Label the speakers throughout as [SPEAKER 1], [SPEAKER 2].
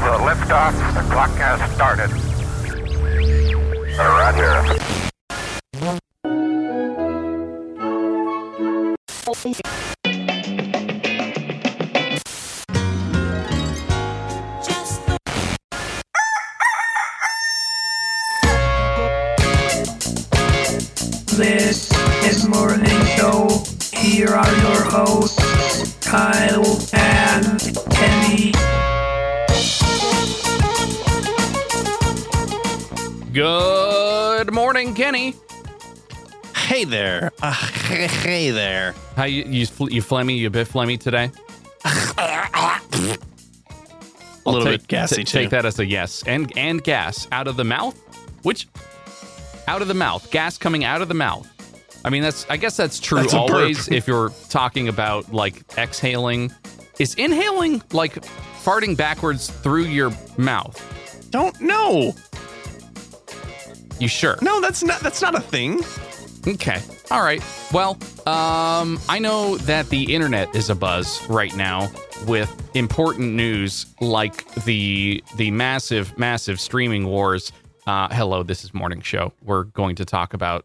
[SPEAKER 1] for liftoff. The clock has started. Roger.
[SPEAKER 2] Hey there. Uh, hey, hey there.
[SPEAKER 3] How you you you phlegmy? You a bit phlegmy today?
[SPEAKER 2] A little
[SPEAKER 3] take,
[SPEAKER 2] bit gassy
[SPEAKER 3] t-
[SPEAKER 2] too.
[SPEAKER 3] Take that as a yes. And and gas out of the mouth. Which out of the mouth? Gas coming out of the mouth. I mean, that's I guess that's true
[SPEAKER 2] That's
[SPEAKER 3] always if you're talking about like exhaling. Is inhaling like farting backwards through your mouth?
[SPEAKER 2] Don't know.
[SPEAKER 3] You sure?
[SPEAKER 2] No, that's not that's not a thing.
[SPEAKER 3] Okay. All right. Well, um, I know that the internet is a buzz right now with important news like the the massive, massive streaming wars. Uh, hello, this is Morning Show. We're going to talk about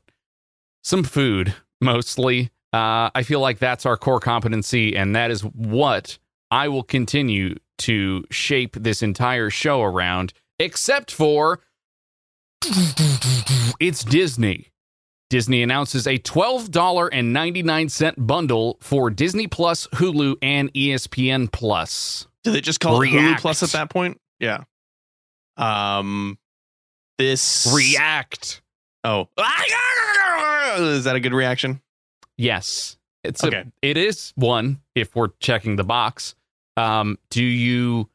[SPEAKER 3] some food mostly. Uh, I feel like that's our core competency, and that is what I will continue to shape this entire show around, except for it's Disney. Disney announces a $12.99 bundle for Disney Plus, Hulu, and ESPN Plus.
[SPEAKER 2] Do they just call it Hulu Plus at that point? Yeah. Um this
[SPEAKER 3] React.
[SPEAKER 2] Oh. Is that a good reaction?
[SPEAKER 3] Yes. It's
[SPEAKER 2] Okay.
[SPEAKER 3] a, it is one if we're checking the box. Um do you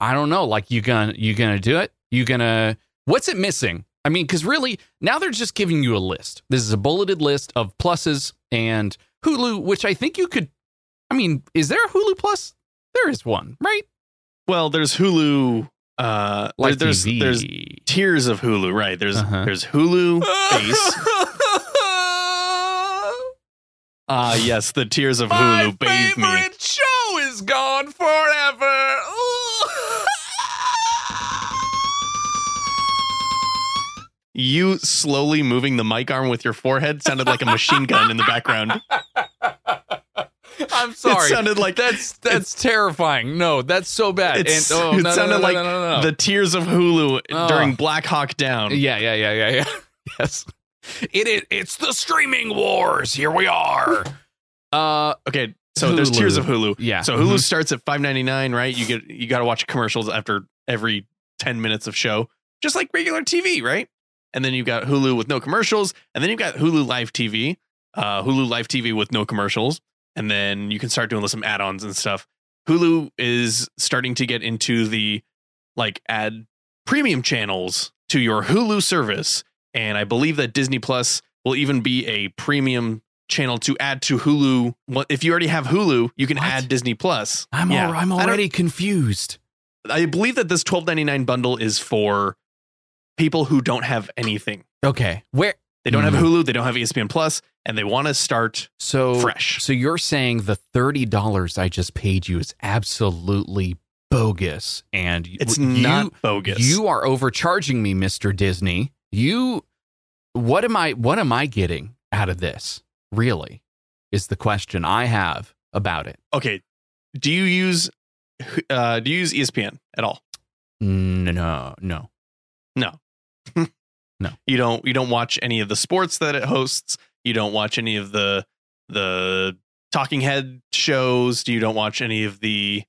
[SPEAKER 3] I don't know, like you gonna you gonna do it? You gonna what's it missing? I mean, cuz really now they're just giving you a list. This is a bulleted list of pluses and Hulu, which I think you could I mean, is there a Hulu Plus? There is one, right?
[SPEAKER 2] Well, there's Hulu uh
[SPEAKER 3] Like
[SPEAKER 2] there's
[SPEAKER 3] TV.
[SPEAKER 2] there's tiers of Hulu, right? There's
[SPEAKER 3] Uh-huh.
[SPEAKER 2] there's Hulu base. Ah, yes, the tears of Hulu bathe me.
[SPEAKER 3] show is gone forever.
[SPEAKER 2] You slowly moving the mic arm with your forehead sounded like a machine gun in the background.
[SPEAKER 3] I'm sorry.
[SPEAKER 2] It sounded like
[SPEAKER 3] that's that's terrifying. No, that's so bad. And, oh,
[SPEAKER 2] it
[SPEAKER 3] no,
[SPEAKER 2] sounded
[SPEAKER 3] no, no,
[SPEAKER 2] like the tears of Hulu
[SPEAKER 3] Oh.
[SPEAKER 2] during Black Hawk Down.
[SPEAKER 3] yeah, yeah, yeah, yeah, yeah. Yes, it is. It's the streaming wars. Here we are. Uh,
[SPEAKER 2] Okay, so there's
[SPEAKER 3] Hulu.
[SPEAKER 2] tiers of Hulu.
[SPEAKER 3] Yeah.
[SPEAKER 2] So Hulu
[SPEAKER 3] Mhm.
[SPEAKER 2] starts at five ninety nine, right? You get you got to watch commercials after every ten minutes of show, just like regular TV, right? And then you've got Hulu with no commercials, and then you've got Hulu Live TV, uh, Hulu Live TV with no commercials, and then you can start doing some add ons and stuff. Hulu is starting to get into the like add premium channels to your Hulu service, and I believe that Disney Plus will even be a premium channel to add to Hulu. If you already have Hulu, you can
[SPEAKER 3] What?
[SPEAKER 2] add Disney Plus.
[SPEAKER 3] I'm
[SPEAKER 2] Yeah.
[SPEAKER 3] al- I'm
[SPEAKER 2] I
[SPEAKER 3] already confused.
[SPEAKER 2] I believe that this twelve ninety nine bundle is for people who don't have anything.
[SPEAKER 3] Okay, where
[SPEAKER 2] They don't have
[SPEAKER 3] Mhm.
[SPEAKER 2] Hulu, they don't have ESPN Plus, and they want to start
[SPEAKER 3] so
[SPEAKER 2] fresh.
[SPEAKER 3] So you're saying the thirty dollars I just paid you is absolutely bogus, and
[SPEAKER 2] It's
[SPEAKER 3] you,
[SPEAKER 2] not bogus.
[SPEAKER 3] You are overcharging me, Mister Disney. You, what am I? What am I getting out of this? Really, is the question I have about it.
[SPEAKER 2] okay? Do you use uh, do you use ESPN at all?
[SPEAKER 3] No, no, no.
[SPEAKER 2] No.
[SPEAKER 3] No.
[SPEAKER 2] You don't you don't watch any of the sports that it hosts. You don't watch any of the the talking head shows. Do you don't watch any of the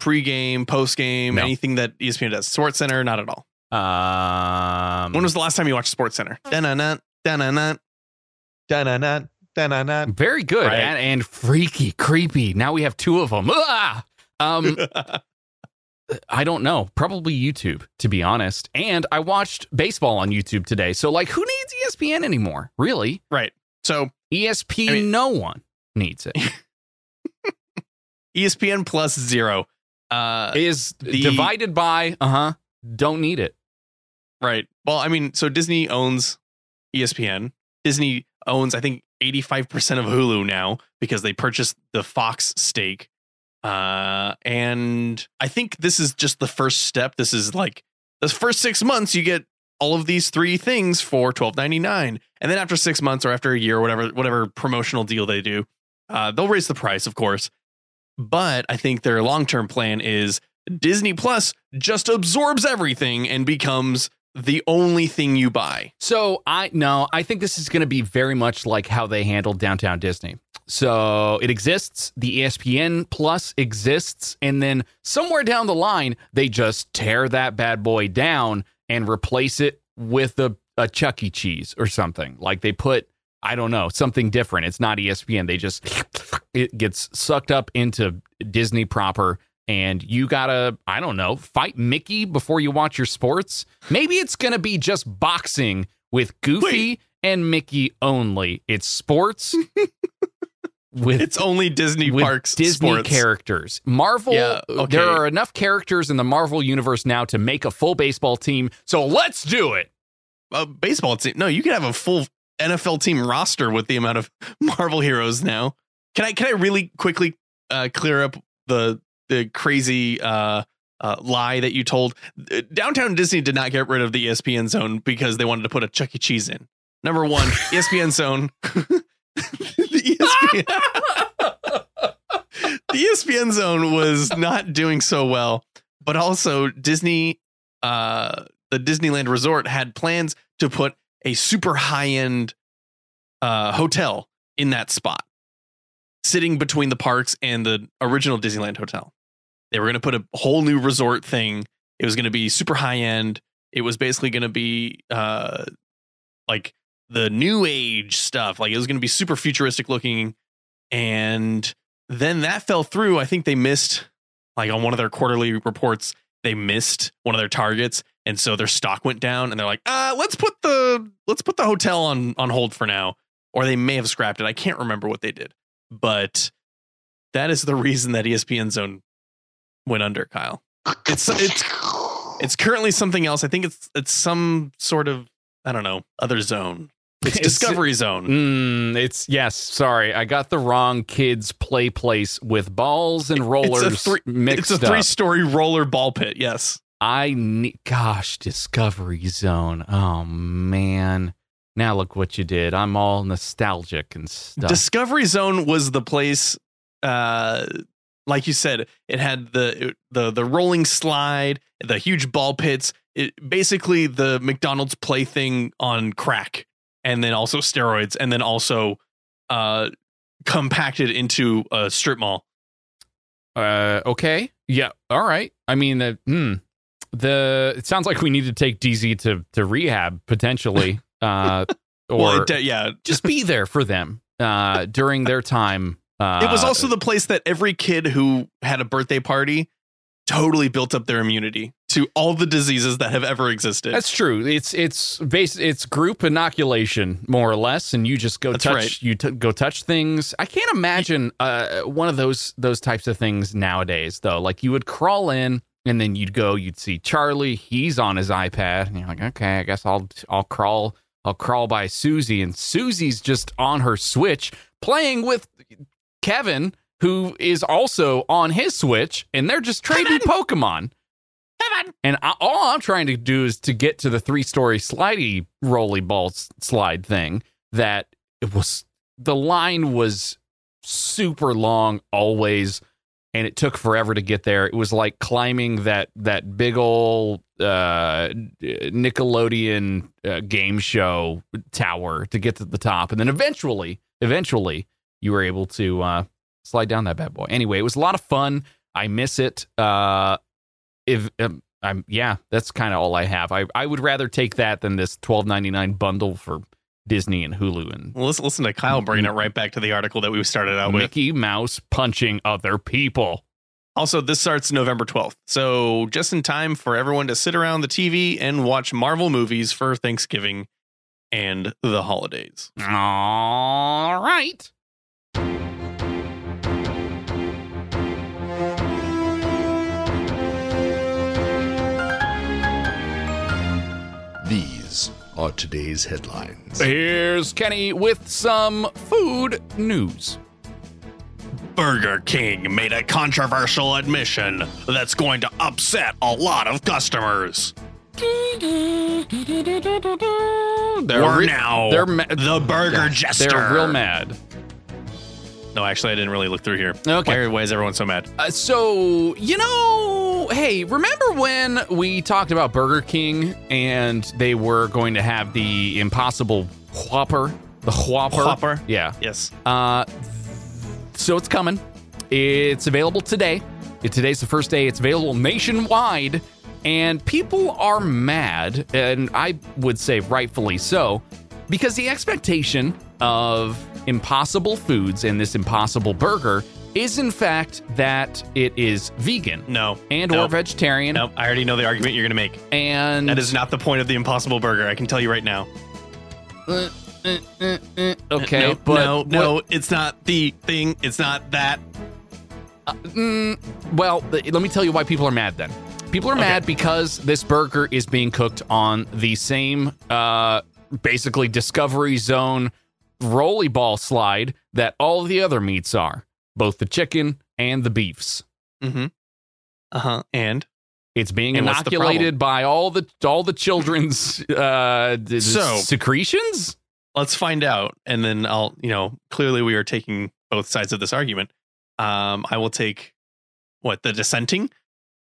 [SPEAKER 2] pregame, postgame,
[SPEAKER 3] No.
[SPEAKER 2] anything that ESPN does. Sports Center, not at all.
[SPEAKER 3] Um,
[SPEAKER 2] When was the last time you watched Sports Center? Da-na-na, da-na-na, da-na-na, da-na-na.
[SPEAKER 3] very good
[SPEAKER 2] Right.
[SPEAKER 3] and, and freaky, creepy. Now we have two of them. Ah! Um, I don't know. Probably YouTube, to be honest. And I watched baseball on YouTube today. So, like, who needs ESPN anymore? Really?
[SPEAKER 2] right. So
[SPEAKER 3] ESP,
[SPEAKER 2] I mean-
[SPEAKER 3] no one needs it.
[SPEAKER 2] ESPN plus zero. Uh,
[SPEAKER 3] Is
[SPEAKER 2] the-
[SPEAKER 3] divided by, uh huh, don't need it.
[SPEAKER 2] Right. Well, I mean, so Disney owns ESPN. Disney owns, I think, 85% of Hulu now because they purchased the Fox stake. Uh, and I think this is just the first step. This is like the first six months, you get all of these three things for twelve ninety nine, and then after six months or after a year, whatever whatever promotional deal they do, uh, they'll raise the price, of course. But I think their long term plan is Disney Plus just absorbs everything and becomes the only thing you buy.
[SPEAKER 3] So I no, I think this is going to be very much like how they handled Downtown Disney. So it exists, the ESPN Plus exists, and then somewhere down the line they just tear that bad boy down and replace it with a, a Chuck E. Cheese or something. Like they put I don't know, something different. It's not ESPN. They just it gets sucked up into Disney proper and you gotta, I don't know, fight Mickey before you watch your sports. Maybe it's gonna be just boxing with Goofy
[SPEAKER 2] Wait.
[SPEAKER 3] and Mickey only. It's sports with
[SPEAKER 2] It's only Disney
[SPEAKER 3] with
[SPEAKER 2] parks
[SPEAKER 3] Disney
[SPEAKER 2] sports.
[SPEAKER 3] characters. Marvel,
[SPEAKER 2] Yeah, okay.
[SPEAKER 3] there are enough characters in the Marvel universe now to make a full baseball team. So let's do it.
[SPEAKER 2] a baseball team. No, you can have a full NFL team roster with the amount of Marvel heroes now. Can I can I really quickly uh, clear up the the crazy uh, uh, lie that you told? Uh, Downtown Disney did not get rid of the ESPN zone because they wanted to put a Chuck E. Cheese in. Number one, ESPN zone. the ESPN the ESPN zone was not doing so well, but also Disney, uh, the Disneyland Resort had plans to put a super high end uh, hotel in that spot, sitting between the parks and the original Disneyland hotel. They were going to put a whole new resort thing. It was going to be super high end. It was basically going to be uh, like the new age stuff. Like it was going to be super futuristic looking. And then that fell through. I think they missed, like on one of their quarterly reports, they missed one of their targets, and so their stock went down. And they're like, uh, let's put the let's put the hotel on on hold for now. Or they may have scrapped it. I can't remember what they did, but that is the reason that ESPN Zone went under. Kyle, it's it's it's currently something else. I think it's it's some sort of I don't know other zone. It's
[SPEAKER 3] It's-
[SPEAKER 2] Discovery Zone.
[SPEAKER 3] Mm, it's yes. Sorry, I got the wrong kids play place with balls and rollers
[SPEAKER 2] three-
[SPEAKER 3] mixed
[SPEAKER 2] It's a three-story roller ball pit. Yes.
[SPEAKER 3] I need, gosh, Discovery Zone. Oh man, now look what you did. I'm all nostalgic and stuff.
[SPEAKER 2] Discovery Zone was the place. Uh, like you said, it had the the the rolling slide, the huge ball pits. It basically the McDonald's plaything on crack, and then also steroids, and then also uh compacted into a strip mall.
[SPEAKER 3] uh, okay, yeah, all right. I mean, uh, hmm, the it sounds like we need to take DZ to to rehab potentially, uh, or
[SPEAKER 2] well, de- yeah,
[SPEAKER 3] just be there for them uh, during their time. Uh,
[SPEAKER 2] it was also the place that every kid who had a birthday party totally built up their immunity to all the diseases that have ever existed.
[SPEAKER 3] That's true. It's it's base it's group inoculation more or less, and you just go
[SPEAKER 2] That's
[SPEAKER 3] touch
[SPEAKER 2] right.
[SPEAKER 3] you t- go touch things. I can't imagine uh, one of those those types of things nowadays though. Like you would crawl in and then you'd go, you'd see Charlie. He's on his iPad, and you're like, okay, I guess I'll I'll crawl I'll crawl by Susie, and Susie's just on her Switch playing with Kevin, who is also on his Switch, and they're just trading Pokemon. Kevin. And I, all I'm trying to do is to get to the three story slidey rolly ball slide thing that it was the line was super long always and it took forever to get there. It was like climbing that that big old uh, Nickelodeon uh, game show tower to get to the top, and then eventually, eventually, you were able to uh, slide down that bad boy. Anyway, it was a lot of fun. I miss it. Uh, if um, I'm, yeah, that's kind of all I have. I I would rather take that than this twelve ninety nine bundle for Disney and Hulu and
[SPEAKER 2] Well, listen, listen to Kyle bringing it right back to the article that we started out with.
[SPEAKER 3] Mickey Mouse punching other people.
[SPEAKER 2] Also, this starts November 12th. So, just in time for everyone to sit around the TV and watch Marvel movies for Thanksgiving and the holidays.
[SPEAKER 3] All right.
[SPEAKER 4] Are today's headlines.
[SPEAKER 3] Here's Kenny with some food news.
[SPEAKER 2] Burger King made a controversial admission that's going to upset a lot of customers.
[SPEAKER 3] They're
[SPEAKER 2] We're
[SPEAKER 3] re-
[SPEAKER 2] now
[SPEAKER 3] they're ma-
[SPEAKER 2] the Burger Jester.
[SPEAKER 3] They're real mad.
[SPEAKER 2] No, actually, I didn't really look through here.
[SPEAKER 3] Okay.
[SPEAKER 2] Why, why is everyone so mad?
[SPEAKER 3] Uh, so, you know, hey, remember when we talked about Burger King and they were going to have the Impossible Whopper? The Whopper?
[SPEAKER 2] Whopper?
[SPEAKER 3] Yeah.
[SPEAKER 2] Yes.
[SPEAKER 3] Uh, so it's coming. It's available today. Today's the first day. It's available nationwide. And people are mad, and I would say rightfully so, because the expectation of Impossible Foods and this Impossible Burger is, in fact, that it is vegan
[SPEAKER 2] No.
[SPEAKER 3] and or vegetarian.
[SPEAKER 2] No, I already know the argument you're going to make.
[SPEAKER 3] And
[SPEAKER 2] That is not the point of the Impossible Burger. I can tell you right now.
[SPEAKER 3] Uh, uh, uh, uh, okay,
[SPEAKER 2] no,
[SPEAKER 3] but
[SPEAKER 2] no, no, it's not the thing. It's not that.
[SPEAKER 3] Mm, well, th- let me tell you why people are mad then. People are mad because this burger is being cooked on the same, uh, basically Discovery Zone rolly ball slide that all the other meats are, both the chicken and the beefs.
[SPEAKER 2] Mm-hmm. Uh huh. And
[SPEAKER 3] It's being
[SPEAKER 2] And
[SPEAKER 3] inoculated by all the all the children's uh,
[SPEAKER 2] So-
[SPEAKER 3] secretions.
[SPEAKER 2] let's find out, and then I'll. You know, clearly we are taking both sides of this argument. Um, I will take what the dissenting.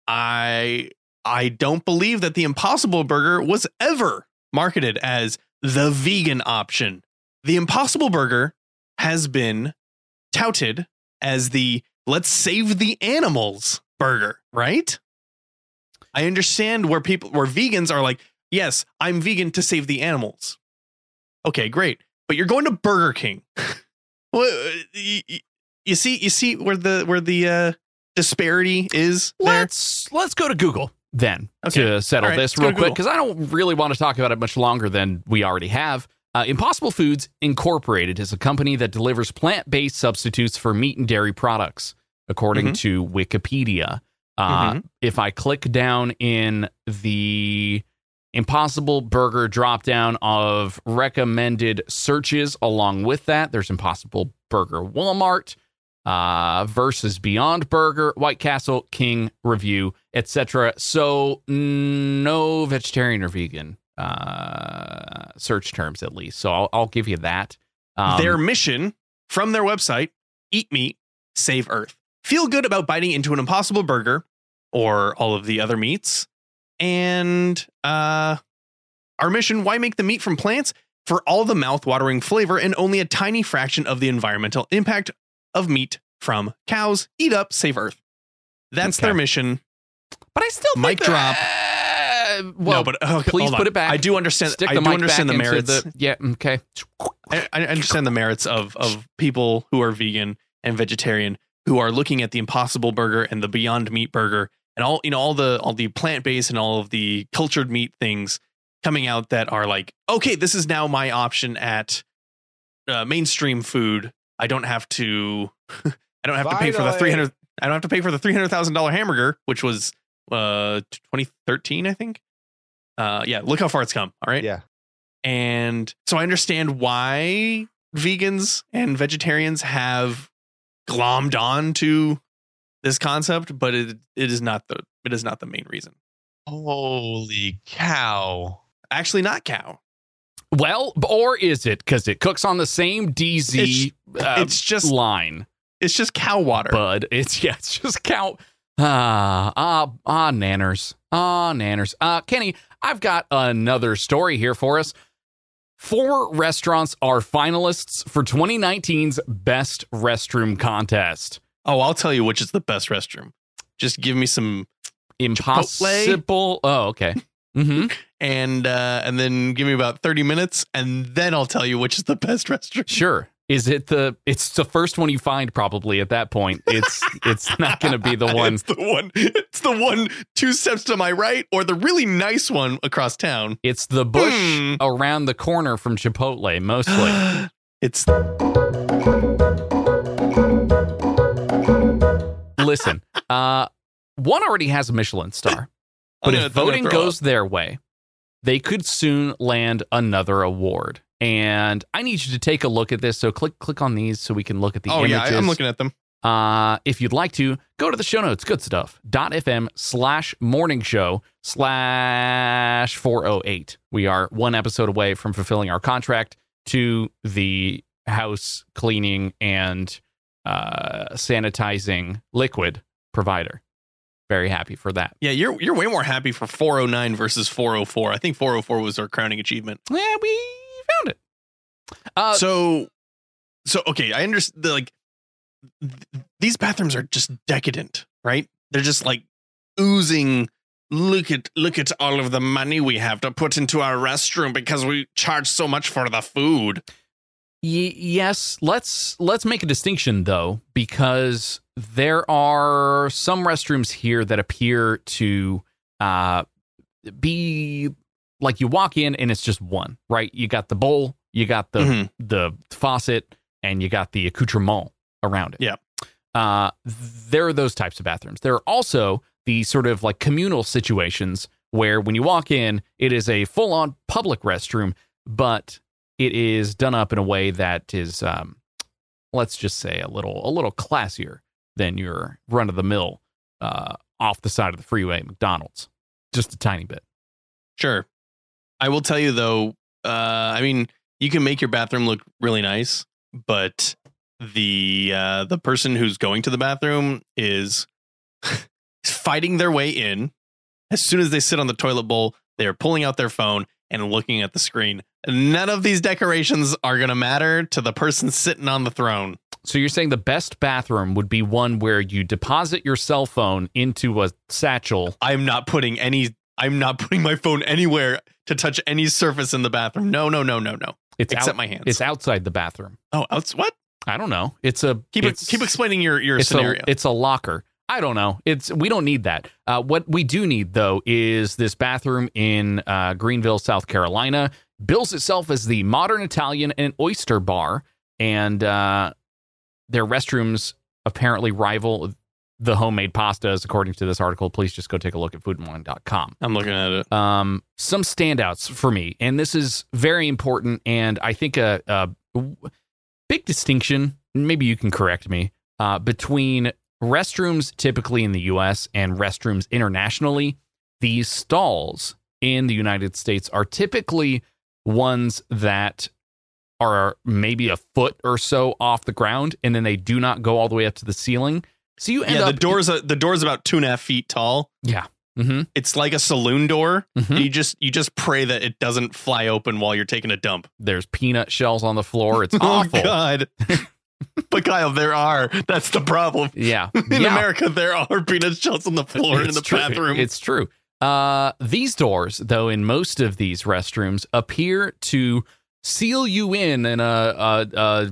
[SPEAKER 2] I I don't believe that the Impossible Burger was ever marketed as the vegan option. The Impossible Burger has been touted as the let's save the animals burger, right? I understand where people where vegans are like, yes, I'm vegan to save the animals. Okay, great. But you're going to Burger King. Well, you, see you see where the where the uh disparity is there?
[SPEAKER 3] Let's let's go to Google then
[SPEAKER 2] Okay.
[SPEAKER 3] to settle
[SPEAKER 2] right,
[SPEAKER 3] this real quick because I don't really want to talk about it much longer than we already have. Uh, Impossible Foods Incorporated is a company that delivers plant-based substitutes for meat and dairy products, according
[SPEAKER 2] Mhm.
[SPEAKER 3] to Wikipedia. Uh,
[SPEAKER 2] Mhm.
[SPEAKER 3] If I click down in the Impossible Burger dropdown of recommended searches, along with that, there's Impossible Burger Walmart uh, versus Beyond Burger, White Castle, King Review, etc. So no vegetarian or vegan uh, search terms, at least. So I'll, I'll give you that. Um,
[SPEAKER 2] their mission from their website eat meat save earth feel good about biting into an impossible burger or all of the other meats and uh our mission why make the meat from plants for all the mouth-watering flavor and only a tiny fraction of the environmental impact of meat from cows eat up save earth that's
[SPEAKER 3] Okay.
[SPEAKER 2] their mission
[SPEAKER 3] but I still
[SPEAKER 2] mic drop.
[SPEAKER 3] Uh, well,
[SPEAKER 2] no but okay,
[SPEAKER 3] please put it back.
[SPEAKER 2] i do understand
[SPEAKER 3] stick
[SPEAKER 2] i
[SPEAKER 3] the
[SPEAKER 2] do
[SPEAKER 3] mic
[SPEAKER 2] understand the
[SPEAKER 3] back into
[SPEAKER 2] merits
[SPEAKER 3] The, yeah, okay.
[SPEAKER 2] I, I understand the merits of of people who are vegan and vegetarian who are looking at the Impossible Burger and the Beyond Meat Burger and all you know all the all the plant based and all of the cultured meat things coming out that are like okay this is now my option at uh, mainstream food I don't have to I don't have to pay for the three hundred I don't have to pay for the three hundred thousand dollar hamburger which was uh 2013 I think uh yeah look how far it's come all right
[SPEAKER 4] Yeah.
[SPEAKER 2] and so I understand why vegans and vegetarians have glommed on to this concept, but it it is not the it is not the main reason.
[SPEAKER 5] Holy cow.
[SPEAKER 2] Actually, not cow.
[SPEAKER 3] Well, or is it because it cooks on the same DZ uh,
[SPEAKER 2] it's just
[SPEAKER 3] line?
[SPEAKER 2] it's just cow water.
[SPEAKER 3] bud. It's yeah, it's just cow. Ah, ah, ah, nanners. Ah, nanners. Uh, Kenny, I've got another story here for us. Four restaurants are finalists for 2019's Best Restroom Contest.
[SPEAKER 2] oh, I'll tell you which is the best restroom. Just give me some
[SPEAKER 3] Impossible. Oh, okay. Mm-hmm.
[SPEAKER 2] and uh and then give me about 30 minutes and then I'll tell you which is the best restroom.
[SPEAKER 3] Sure. Is it the? It's the first one you find probably at that point. It's it's not going to be the one.
[SPEAKER 2] It's the one. It's the one two steps to my right or the really nice one across town.
[SPEAKER 3] It's the bush
[SPEAKER 2] Hmm.
[SPEAKER 3] around the corner from Chipotle, mostly.
[SPEAKER 2] it's
[SPEAKER 3] Listen, uh, one already has a Michelin star, but
[SPEAKER 2] I'm gonna-
[SPEAKER 3] if voting goes their way, they could soon land another award. And I need you to take a look at this. So click click on these so we can look at the
[SPEAKER 2] oh
[SPEAKER 3] images.
[SPEAKER 2] yeah, I'm looking at them.
[SPEAKER 3] Uh, if you'd like to, go to the show notes, good stuff, goodstuff.fm slash morning show slash 408. We are one episode away from fulfilling our contract to the house cleaning and uh, sanitizing liquid provider. Very happy for that.
[SPEAKER 2] Yeah, you're you're way more happy for 409 versus 404. I think 404 was our crowning achievement.
[SPEAKER 3] Yeah, we found it. Uh,
[SPEAKER 2] so so okay, I understand like th- these bathrooms are just decadent, right? They're just like oozing look at look at all of the money we have to put into our restroom because we charge so much for the food.
[SPEAKER 3] Y- yes, let's let's make a distinction though, because there are some restrooms here that appear to uh, be like you walk in and it's just one, right? You got the bowl, you got the
[SPEAKER 2] Mhm.
[SPEAKER 3] the faucet, and you got the accoutrement around it.
[SPEAKER 2] Yeah.
[SPEAKER 3] Uh, there are those types of bathrooms. There are also the sort of like communal situations where when you walk in, it is a full on public restroom, but it is done up in a way that is, um, let's just say, a little a little classier than your run of the mill uh, off the side of the freeway McDonald's, just a tiny bit.
[SPEAKER 2] Sure. I will tell you though, uh, I mean, you can make your bathroom look really nice, but the uh, the person who's going to the bathroom is fighting their way in. As soon as they sit on the toilet bowl, they are pulling out their phone and looking at the screen. None of these decorations are going to matter to the person sitting on the throne.
[SPEAKER 3] So you're saying the best bathroom would be one where you deposit your cell phone into a satchel.
[SPEAKER 2] I'm not putting any. I'm not putting my phone anywhere to touch any surface in the bathroom. No, no, no, no, no.
[SPEAKER 3] It's
[SPEAKER 2] Except
[SPEAKER 3] out-
[SPEAKER 2] my hands.
[SPEAKER 3] It's outside the bathroom.
[SPEAKER 2] oh, outs what?
[SPEAKER 3] I don't know. It's a
[SPEAKER 2] Keep
[SPEAKER 3] it's,
[SPEAKER 2] keep explaining your your
[SPEAKER 3] it's
[SPEAKER 2] scenario.
[SPEAKER 3] A, it's a locker. I don't know. It's we don't need that. Uh, what we do need though is this bathroom in uh, Greenville, South Carolina. Bills itself as the modern Italian and oyster bar, and uh, their restrooms apparently rival the homemade pastas, according to this article. Please just go take a look at foodandwine.com.
[SPEAKER 2] I'm looking at it.
[SPEAKER 3] Um, some standouts for me, and this is very important, and I think a, a big distinction. Maybe you can correct me uh, between restrooms typically in the U.S. and restrooms internationally. These stalls in the United States are typically ones that are maybe a foot or so off the ground, and then they do not go all the way up to the ceiling. So you end
[SPEAKER 2] Yeah,
[SPEAKER 3] up
[SPEAKER 2] the door's a, the door's about two and a half feet tall.
[SPEAKER 3] Yeah. Mm-hmm.
[SPEAKER 2] It's like a saloon door.
[SPEAKER 3] Mhm.
[SPEAKER 2] You just you just pray that it doesn't fly open while you're taking a dump.
[SPEAKER 3] There's peanut shells on the floor. It's
[SPEAKER 2] Oh
[SPEAKER 3] awful.
[SPEAKER 2] God. but Kyle, there are. That's the problem.
[SPEAKER 3] Yeah.
[SPEAKER 2] In
[SPEAKER 3] yeah.
[SPEAKER 2] America, there are peanut shells on the floor in the
[SPEAKER 3] true.
[SPEAKER 2] bathroom.
[SPEAKER 3] It's true. Uh, these doors, though, in most of these restrooms, appear to seal you in in a, a, a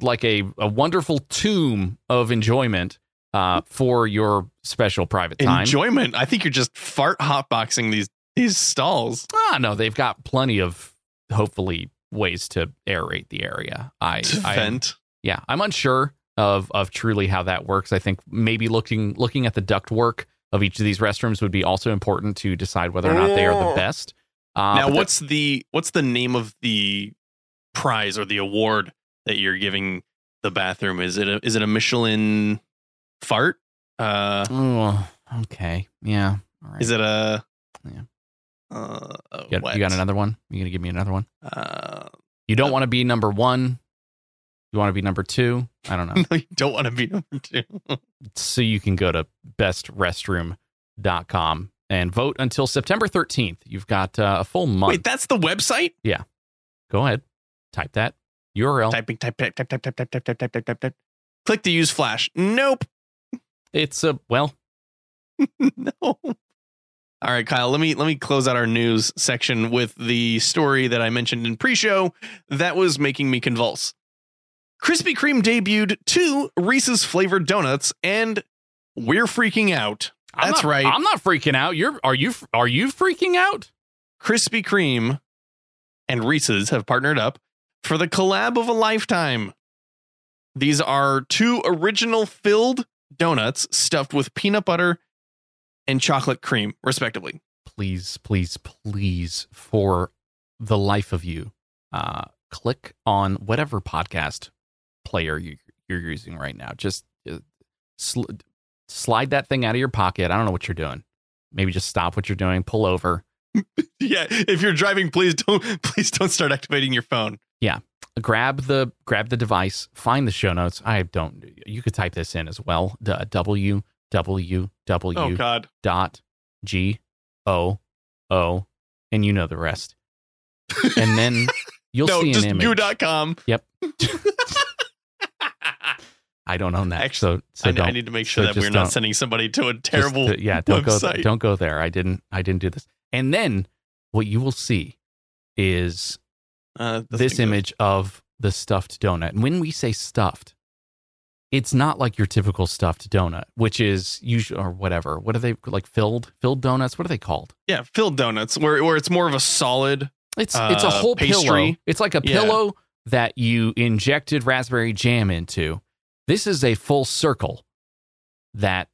[SPEAKER 3] like a, a wonderful tomb of enjoyment uh, for your special private time.
[SPEAKER 2] enjoyment. I think you're just fart hotboxing these these stalls.
[SPEAKER 3] ah, no, they've got plenty of hopefully ways to aerate the area. I,
[SPEAKER 2] To
[SPEAKER 3] I
[SPEAKER 2] vent.
[SPEAKER 3] yeah, I'm unsure of of truly how that works. I think maybe looking looking at the duct work of each of these restrooms would be also important to decide whether or not they are the best. Uh,
[SPEAKER 2] now, what's the what's the name of the prize or the award that you're giving the bathroom? Is it a is it a Michelin fart? Uh,
[SPEAKER 3] oh, okay, yeah. Right.
[SPEAKER 2] is it a
[SPEAKER 3] Yeah.
[SPEAKER 2] Uh,
[SPEAKER 3] You got, you got another one? You gonna give me another one?
[SPEAKER 2] Uh,
[SPEAKER 3] You don't
[SPEAKER 2] No.
[SPEAKER 3] want to be number one. You want to be number two. I don't know.
[SPEAKER 2] no, you don't want to be number two.
[SPEAKER 3] so you can go to bestrestroom.com and vote until September 13th. You've got uh, a full month.
[SPEAKER 2] Wait, that's the website. Yeah.
[SPEAKER 3] Go ahead, type that URL.
[SPEAKER 2] Typing, type, type, type, type, type, type, type, type, type, type, type, type. Click to use Flash. Nope.
[SPEAKER 3] It's a well,
[SPEAKER 2] no. All right, Kyle. Let me let me close out our news section with the story that I mentioned in pre-show that was making me convulse. Krispy Kreme debuted two Reese's flavored donuts, and we're freaking out.
[SPEAKER 3] I'm
[SPEAKER 2] That's
[SPEAKER 3] not-
[SPEAKER 2] right.
[SPEAKER 3] I'm not freaking out. You're are you are you freaking out?
[SPEAKER 2] Krispy Kreme and Reese's have partnered up for the collab of a lifetime. These are two original filled donuts stuffed with peanut butter and chocolate cream, respectively.
[SPEAKER 3] Please, please, please, for the life of you, uh, click on whatever podcast player you, you're using right now. Just uh, sl- slide that thing out of your pocket. I don't know what you're doing. Maybe just stop what you're doing, pull over,
[SPEAKER 2] Yeah, if you're driving, please don't please don't start activating your phone.
[SPEAKER 3] Grab the grab the device, find the show notes. I don't. You could type this in as well. D- W W W
[SPEAKER 2] Oh God.
[SPEAKER 3] dot G O O, and you know the rest. And then you'll
[SPEAKER 2] no,
[SPEAKER 3] see
[SPEAKER 2] just
[SPEAKER 3] an image.
[SPEAKER 2] goo.com. Yep.
[SPEAKER 3] I don't own that,
[SPEAKER 2] Actually,
[SPEAKER 3] so so
[SPEAKER 2] I. I need to make sure
[SPEAKER 3] so
[SPEAKER 2] that we're not sending somebody to a terrible
[SPEAKER 3] uh, yeah, don't go.
[SPEAKER 2] website.
[SPEAKER 3] Don't go there. I didn't. I didn't do this. And then what you will see is
[SPEAKER 2] Uh,
[SPEAKER 3] this
[SPEAKER 2] good.
[SPEAKER 3] image of the stuffed donut. And when we say stuffed, it's not like your typical stuffed donut, which is usually or whatever. What are they like filled filled donuts? What are they called?
[SPEAKER 2] Yeah, filled donuts where where it's more of a solid.
[SPEAKER 3] It's it's a
[SPEAKER 2] Uh,
[SPEAKER 3] whole pillow.
[SPEAKER 2] pastry.
[SPEAKER 3] It's like a
[SPEAKER 2] Yeah.
[SPEAKER 3] pillow that you injected raspberry jam into. This is a full circle that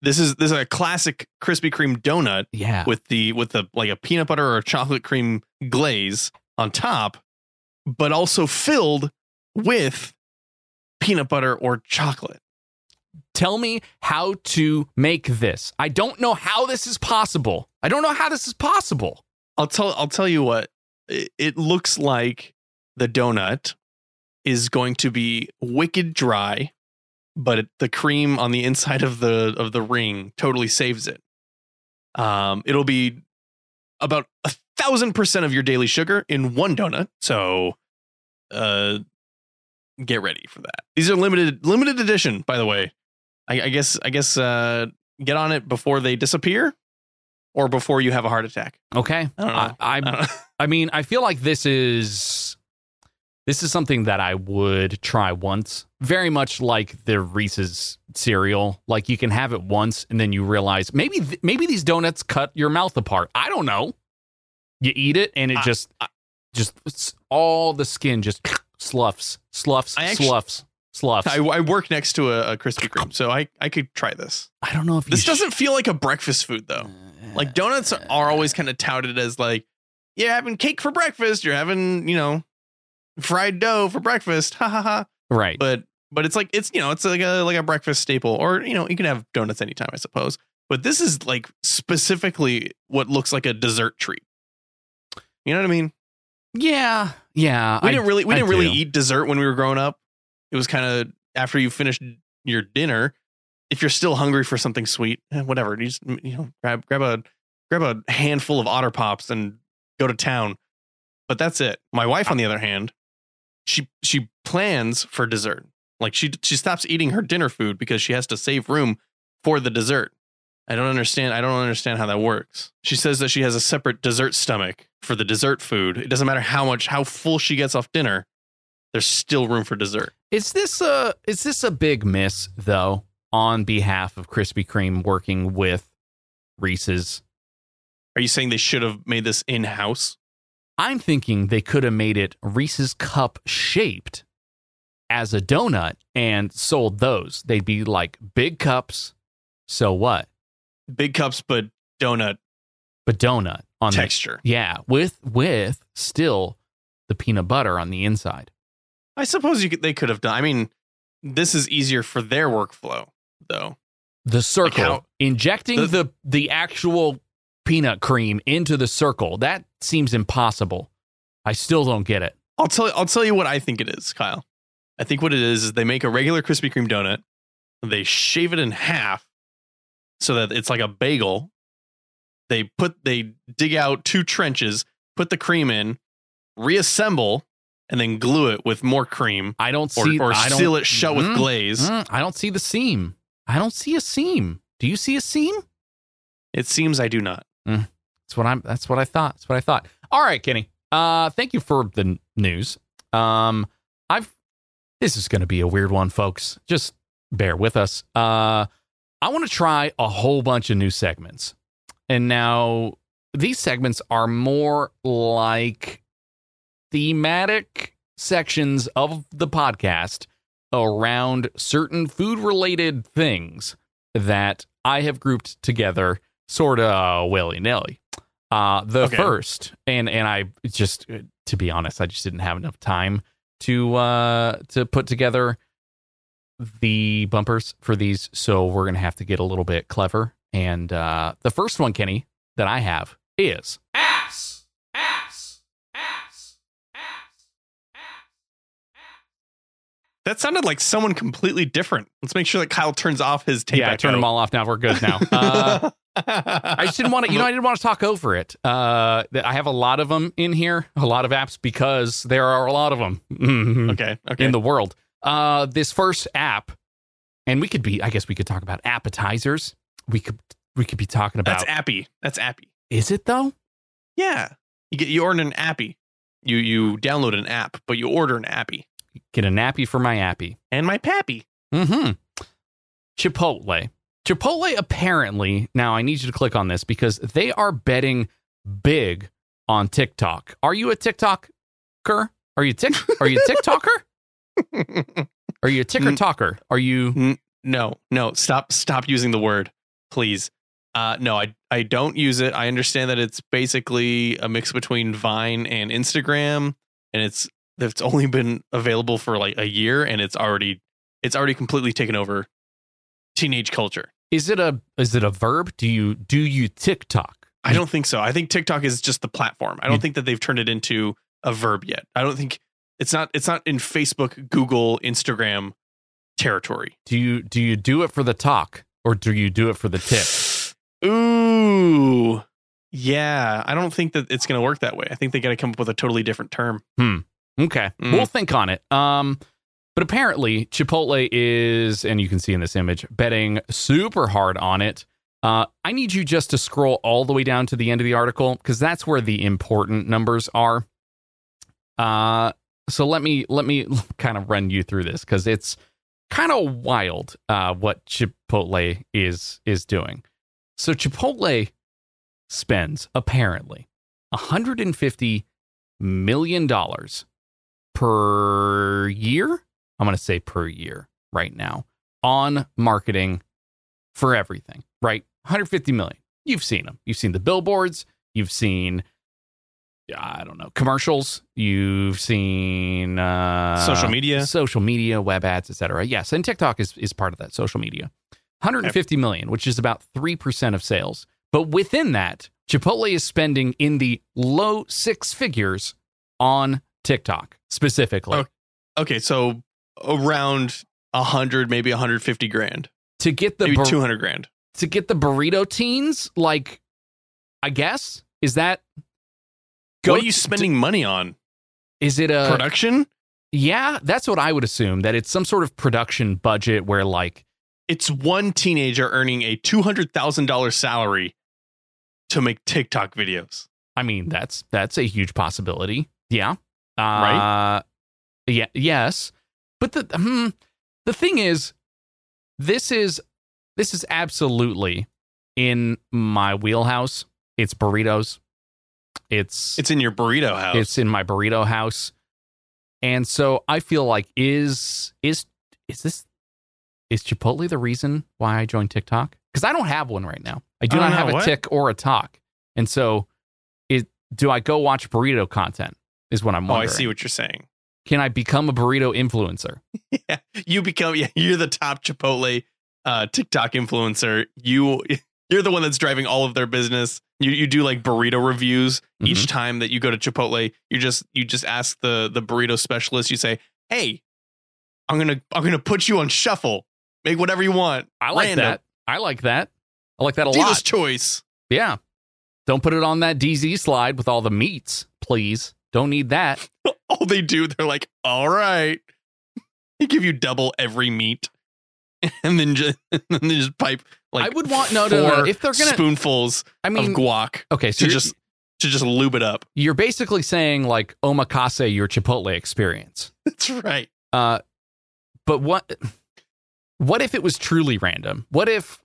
[SPEAKER 2] This is this is a classic Krispy Kreme donut
[SPEAKER 3] yeah.
[SPEAKER 2] with the with the like a peanut butter or chocolate cream glaze on top, but also filled with peanut butter or chocolate.
[SPEAKER 3] Tell me how to make this. I don't know how this is possible. I don't know how this is possible.
[SPEAKER 2] I'll tell I'll tell you what. It, it looks like the donut is going to be wicked dry, but it, the cream on the inside of the of the ring totally saves it. Um, it'll be about a thousand percent of your daily sugar in one donut. So, uh, get ready for that. These are limited limited edition, by the way. I, I guess I guess uh, get on it before they disappear, or before you have a heart attack.
[SPEAKER 3] Okay.
[SPEAKER 2] I don't know.
[SPEAKER 3] I,
[SPEAKER 2] I don't know.
[SPEAKER 3] I mean, I feel like this is this is something that I would try once. Very much like the Reese's cereal. Like you can have it once and then you realize maybe th- maybe these donuts cut your mouth apart. I don't know. You eat it and it
[SPEAKER 2] I-
[SPEAKER 3] just
[SPEAKER 2] I-
[SPEAKER 3] just all the skin just sloughs, sloughs,
[SPEAKER 2] I actu-
[SPEAKER 3] sloughs, sloughs.
[SPEAKER 2] I, I work next to a, a Krispy Kreme, so I, I could try this.
[SPEAKER 3] I don't know if
[SPEAKER 2] This
[SPEAKER 3] sh-
[SPEAKER 2] doesn't feel like a breakfast food though. Uh, like donuts are uh, always kind of touted as like you're having cake for breakfast, you're having you know fried dough for breakfast, ha ha ha.
[SPEAKER 3] right.
[SPEAKER 2] But but it's like it's you know it's like a like a breakfast staple, or you know you can have donuts anytime, I suppose. But this is like specifically what looks like a dessert treat. You know what I mean?
[SPEAKER 3] yeah, yeah.
[SPEAKER 2] We
[SPEAKER 3] I-
[SPEAKER 2] didn't really we
[SPEAKER 3] I
[SPEAKER 2] didn't really eat dessert when we were growing up. It was kind of after you finished your dinner. If you're still hungry for something sweet, eh, whatever, you just you know grab grab a grab a handful of Otter Pops and go to town. But that's it. My wife, on the other hand, she she plans for dessert. Like she she stops eating her dinner food because she has to save room for the dessert. I don't understand. I don't understand how that works. She says that she has a separate dessert stomach for the dessert food. It doesn't matter how much how full she gets off dinner. There's still room for dessert.
[SPEAKER 3] Is this a is this a big miss though on behalf of Krispy Kreme working with Reese's?
[SPEAKER 2] Are you saying they should have made this in house?
[SPEAKER 3] I'm thinking they could have made it Reese's cup shaped as a donut and sold those. They'd be like big cups. So what?
[SPEAKER 2] Big cups, but donut
[SPEAKER 3] But donut on the
[SPEAKER 2] texture.
[SPEAKER 3] yeah, with with still the peanut butter on the inside.
[SPEAKER 2] I suppose you could, they could have done. I mean, this is easier for their workflow, though.
[SPEAKER 3] The circle
[SPEAKER 2] how-
[SPEAKER 3] injecting
[SPEAKER 2] the-
[SPEAKER 3] the the actual peanut cream into the circle that seems impossible. I still don't get it.
[SPEAKER 2] I'll tell I'll tell you what I think it is, Kyle. I think what it is is they make a regular Krispy Kreme donut, they shave it in half so that it's like a bagel. They put they dig out two trenches, put the cream in, reassemble, and then glue it with more cream
[SPEAKER 3] I don't
[SPEAKER 2] or,
[SPEAKER 3] see
[SPEAKER 2] or
[SPEAKER 3] I
[SPEAKER 2] seal it shut with
[SPEAKER 3] Mm,
[SPEAKER 2] glaze.
[SPEAKER 3] mm, I don't see the seam. I don't see a seam. Do you see a seam?
[SPEAKER 2] It seems I do not.
[SPEAKER 3] That's what I'm. That's what I thought. That's what I thought. All right, Kenny. Uh, thank you for the news. Um, I've. This is going to be a weird one, folks. Just bear with us. Uh, I want to try a whole bunch of new segments, and now these segments are more like thematic sections of the podcast around certain food related things that I have grouped together sort of willy nilly. Uh, the
[SPEAKER 2] Okay.
[SPEAKER 3] first, and and I just to be honest, I just didn't have enough time to uh to put together the bumpers for these, so we're gonna have to get a little bit clever. And uh, the first one, Kenny, that I have is apps, apps, apps, apps,
[SPEAKER 2] That sounded like someone completely different. Let's make sure that Kyle turns off his tape.
[SPEAKER 3] yeah, I turned them all off now. We're good now. Uh, I just didn't want to, you know, I didn't want to talk over it. Uh, that I have a lot of them in here, a lot of apps because there are a lot of them
[SPEAKER 2] okay. Okay.
[SPEAKER 3] in the world. Uh, this first app, and we could be, I guess we could talk about appetizers. We could, we could be talking about.
[SPEAKER 2] That's Appy. That's Appy.
[SPEAKER 3] is it though?
[SPEAKER 2] Yeah. You get you order an Appy. You you download an app, but you order an Appy.
[SPEAKER 3] Get a nappy for my appy.
[SPEAKER 2] And my Pappy.
[SPEAKER 3] Mm-hmm. Chipotle. Chipotle apparently, now I need you to click on this because they are betting big on TikTok. Are you a TikToker? Are you tick are you a TikToker? Are you a ticker
[SPEAKER 2] Mm.
[SPEAKER 3] talker? Are you
[SPEAKER 2] no, no, stop stop using the word, please. Uh no, I I don't use it. I understand that it's basically a mix between Vine and Instagram and it's it's only been available for like a year and it's already it's already completely taken over teenage culture.
[SPEAKER 3] is it a is it a verb? Do you do you TikTok?
[SPEAKER 2] I don't think so. I think TikTok is just the platform. I don't
[SPEAKER 3] You-
[SPEAKER 2] think that they've turned it into a verb yet. I don't think it's not it's not in Facebook, Google, Instagram territory.
[SPEAKER 3] Do you do you do it for the talk or do you do it for the tip?
[SPEAKER 2] Ooh. Yeah, I don't think that it's going to work that way. I think they got to come up with a totally different term. Hmm.
[SPEAKER 3] Okay,
[SPEAKER 2] Mm.
[SPEAKER 3] we'll think on it. Um, but apparently Chipotle is, and you can see in this image, betting super hard on it. Uh, I need you just to scroll all the way down to the end of the article because that's where the important numbers are. Uh, so let me let me kind of run you through this because it's kind of wild uh, what Chipotle is is doing. So Chipotle spends apparently 150 million dollars per year. I'm going to say per year right now on marketing for everything, right? 150 million. You've seen them. You've seen the billboards. You've seen, I don't know, commercials. You've seen uh,
[SPEAKER 2] Social media.
[SPEAKER 3] social media, web ads, etc. Yes, and TikTok is is part of that social media. 150 million, which is about three percent of sales. But within that, Chipotle is spending in the low six figures on TikTok specifically
[SPEAKER 2] Oh. Okay, so around 100, maybe 150 grand.
[SPEAKER 3] to get the
[SPEAKER 2] maybe
[SPEAKER 3] bur-
[SPEAKER 2] 200 grand.
[SPEAKER 3] to get the burrito teens. Like, I guess is that
[SPEAKER 2] what are you spending money on?
[SPEAKER 3] Is it a
[SPEAKER 2] Production?
[SPEAKER 3] Yeah, that's what I would assume. That it's some sort of production budget where, like,
[SPEAKER 2] It's one teenager earning a $200,000 salary to make TikTok videos.
[SPEAKER 3] I mean, that's that's a huge possibility. Yeah. Uh,
[SPEAKER 2] Right?
[SPEAKER 3] Yeah. Yes. But the hmm, the thing is, this is this is absolutely in my wheelhouse. It's burritos. It's
[SPEAKER 2] It's in your burrito house.
[SPEAKER 3] it's in my burrito house, and so I feel like is is is this is Chipotle the reason why I joined TikTok? Because I don't have one right now. I do
[SPEAKER 2] Oh,
[SPEAKER 3] not
[SPEAKER 2] no,
[SPEAKER 3] have a
[SPEAKER 2] what?
[SPEAKER 3] tick or a talk, and so it do I go watch burrito content? Is what I'm
[SPEAKER 2] oh, I see what you're saying.
[SPEAKER 3] Can I become a burrito influencer?
[SPEAKER 2] Yeah, you become yeah, you're the top Chipotle uh, TikTok influencer. You you're the one that's driving all of their business. You you do like burrito reviews each mm-hmm. time that you go to Chipotle. You just you just ask the the burrito specialist. You say, "Hey, I'm gonna I'm gonna put you on shuffle. Make whatever you want.
[SPEAKER 3] I like
[SPEAKER 2] Random.
[SPEAKER 3] that. I like that. I like that a
[SPEAKER 2] Dealer's
[SPEAKER 3] lot.
[SPEAKER 2] choice."
[SPEAKER 3] Yeah. Don't put it on that DZ slide with all the meats, please. Don't need that.
[SPEAKER 2] All they do, they're like, "All right." They give you double every meat, and then just and then just pipe like
[SPEAKER 3] I would want no, no, no, no. If they're gonna,
[SPEAKER 2] spoonfuls
[SPEAKER 3] I mean,
[SPEAKER 2] of guac
[SPEAKER 3] okay, so
[SPEAKER 2] to just to just lube it up.
[SPEAKER 3] you're basically saying like omakase your Chipotle experience.
[SPEAKER 2] That's right.
[SPEAKER 3] Uh, but what? What if it was truly random? What if,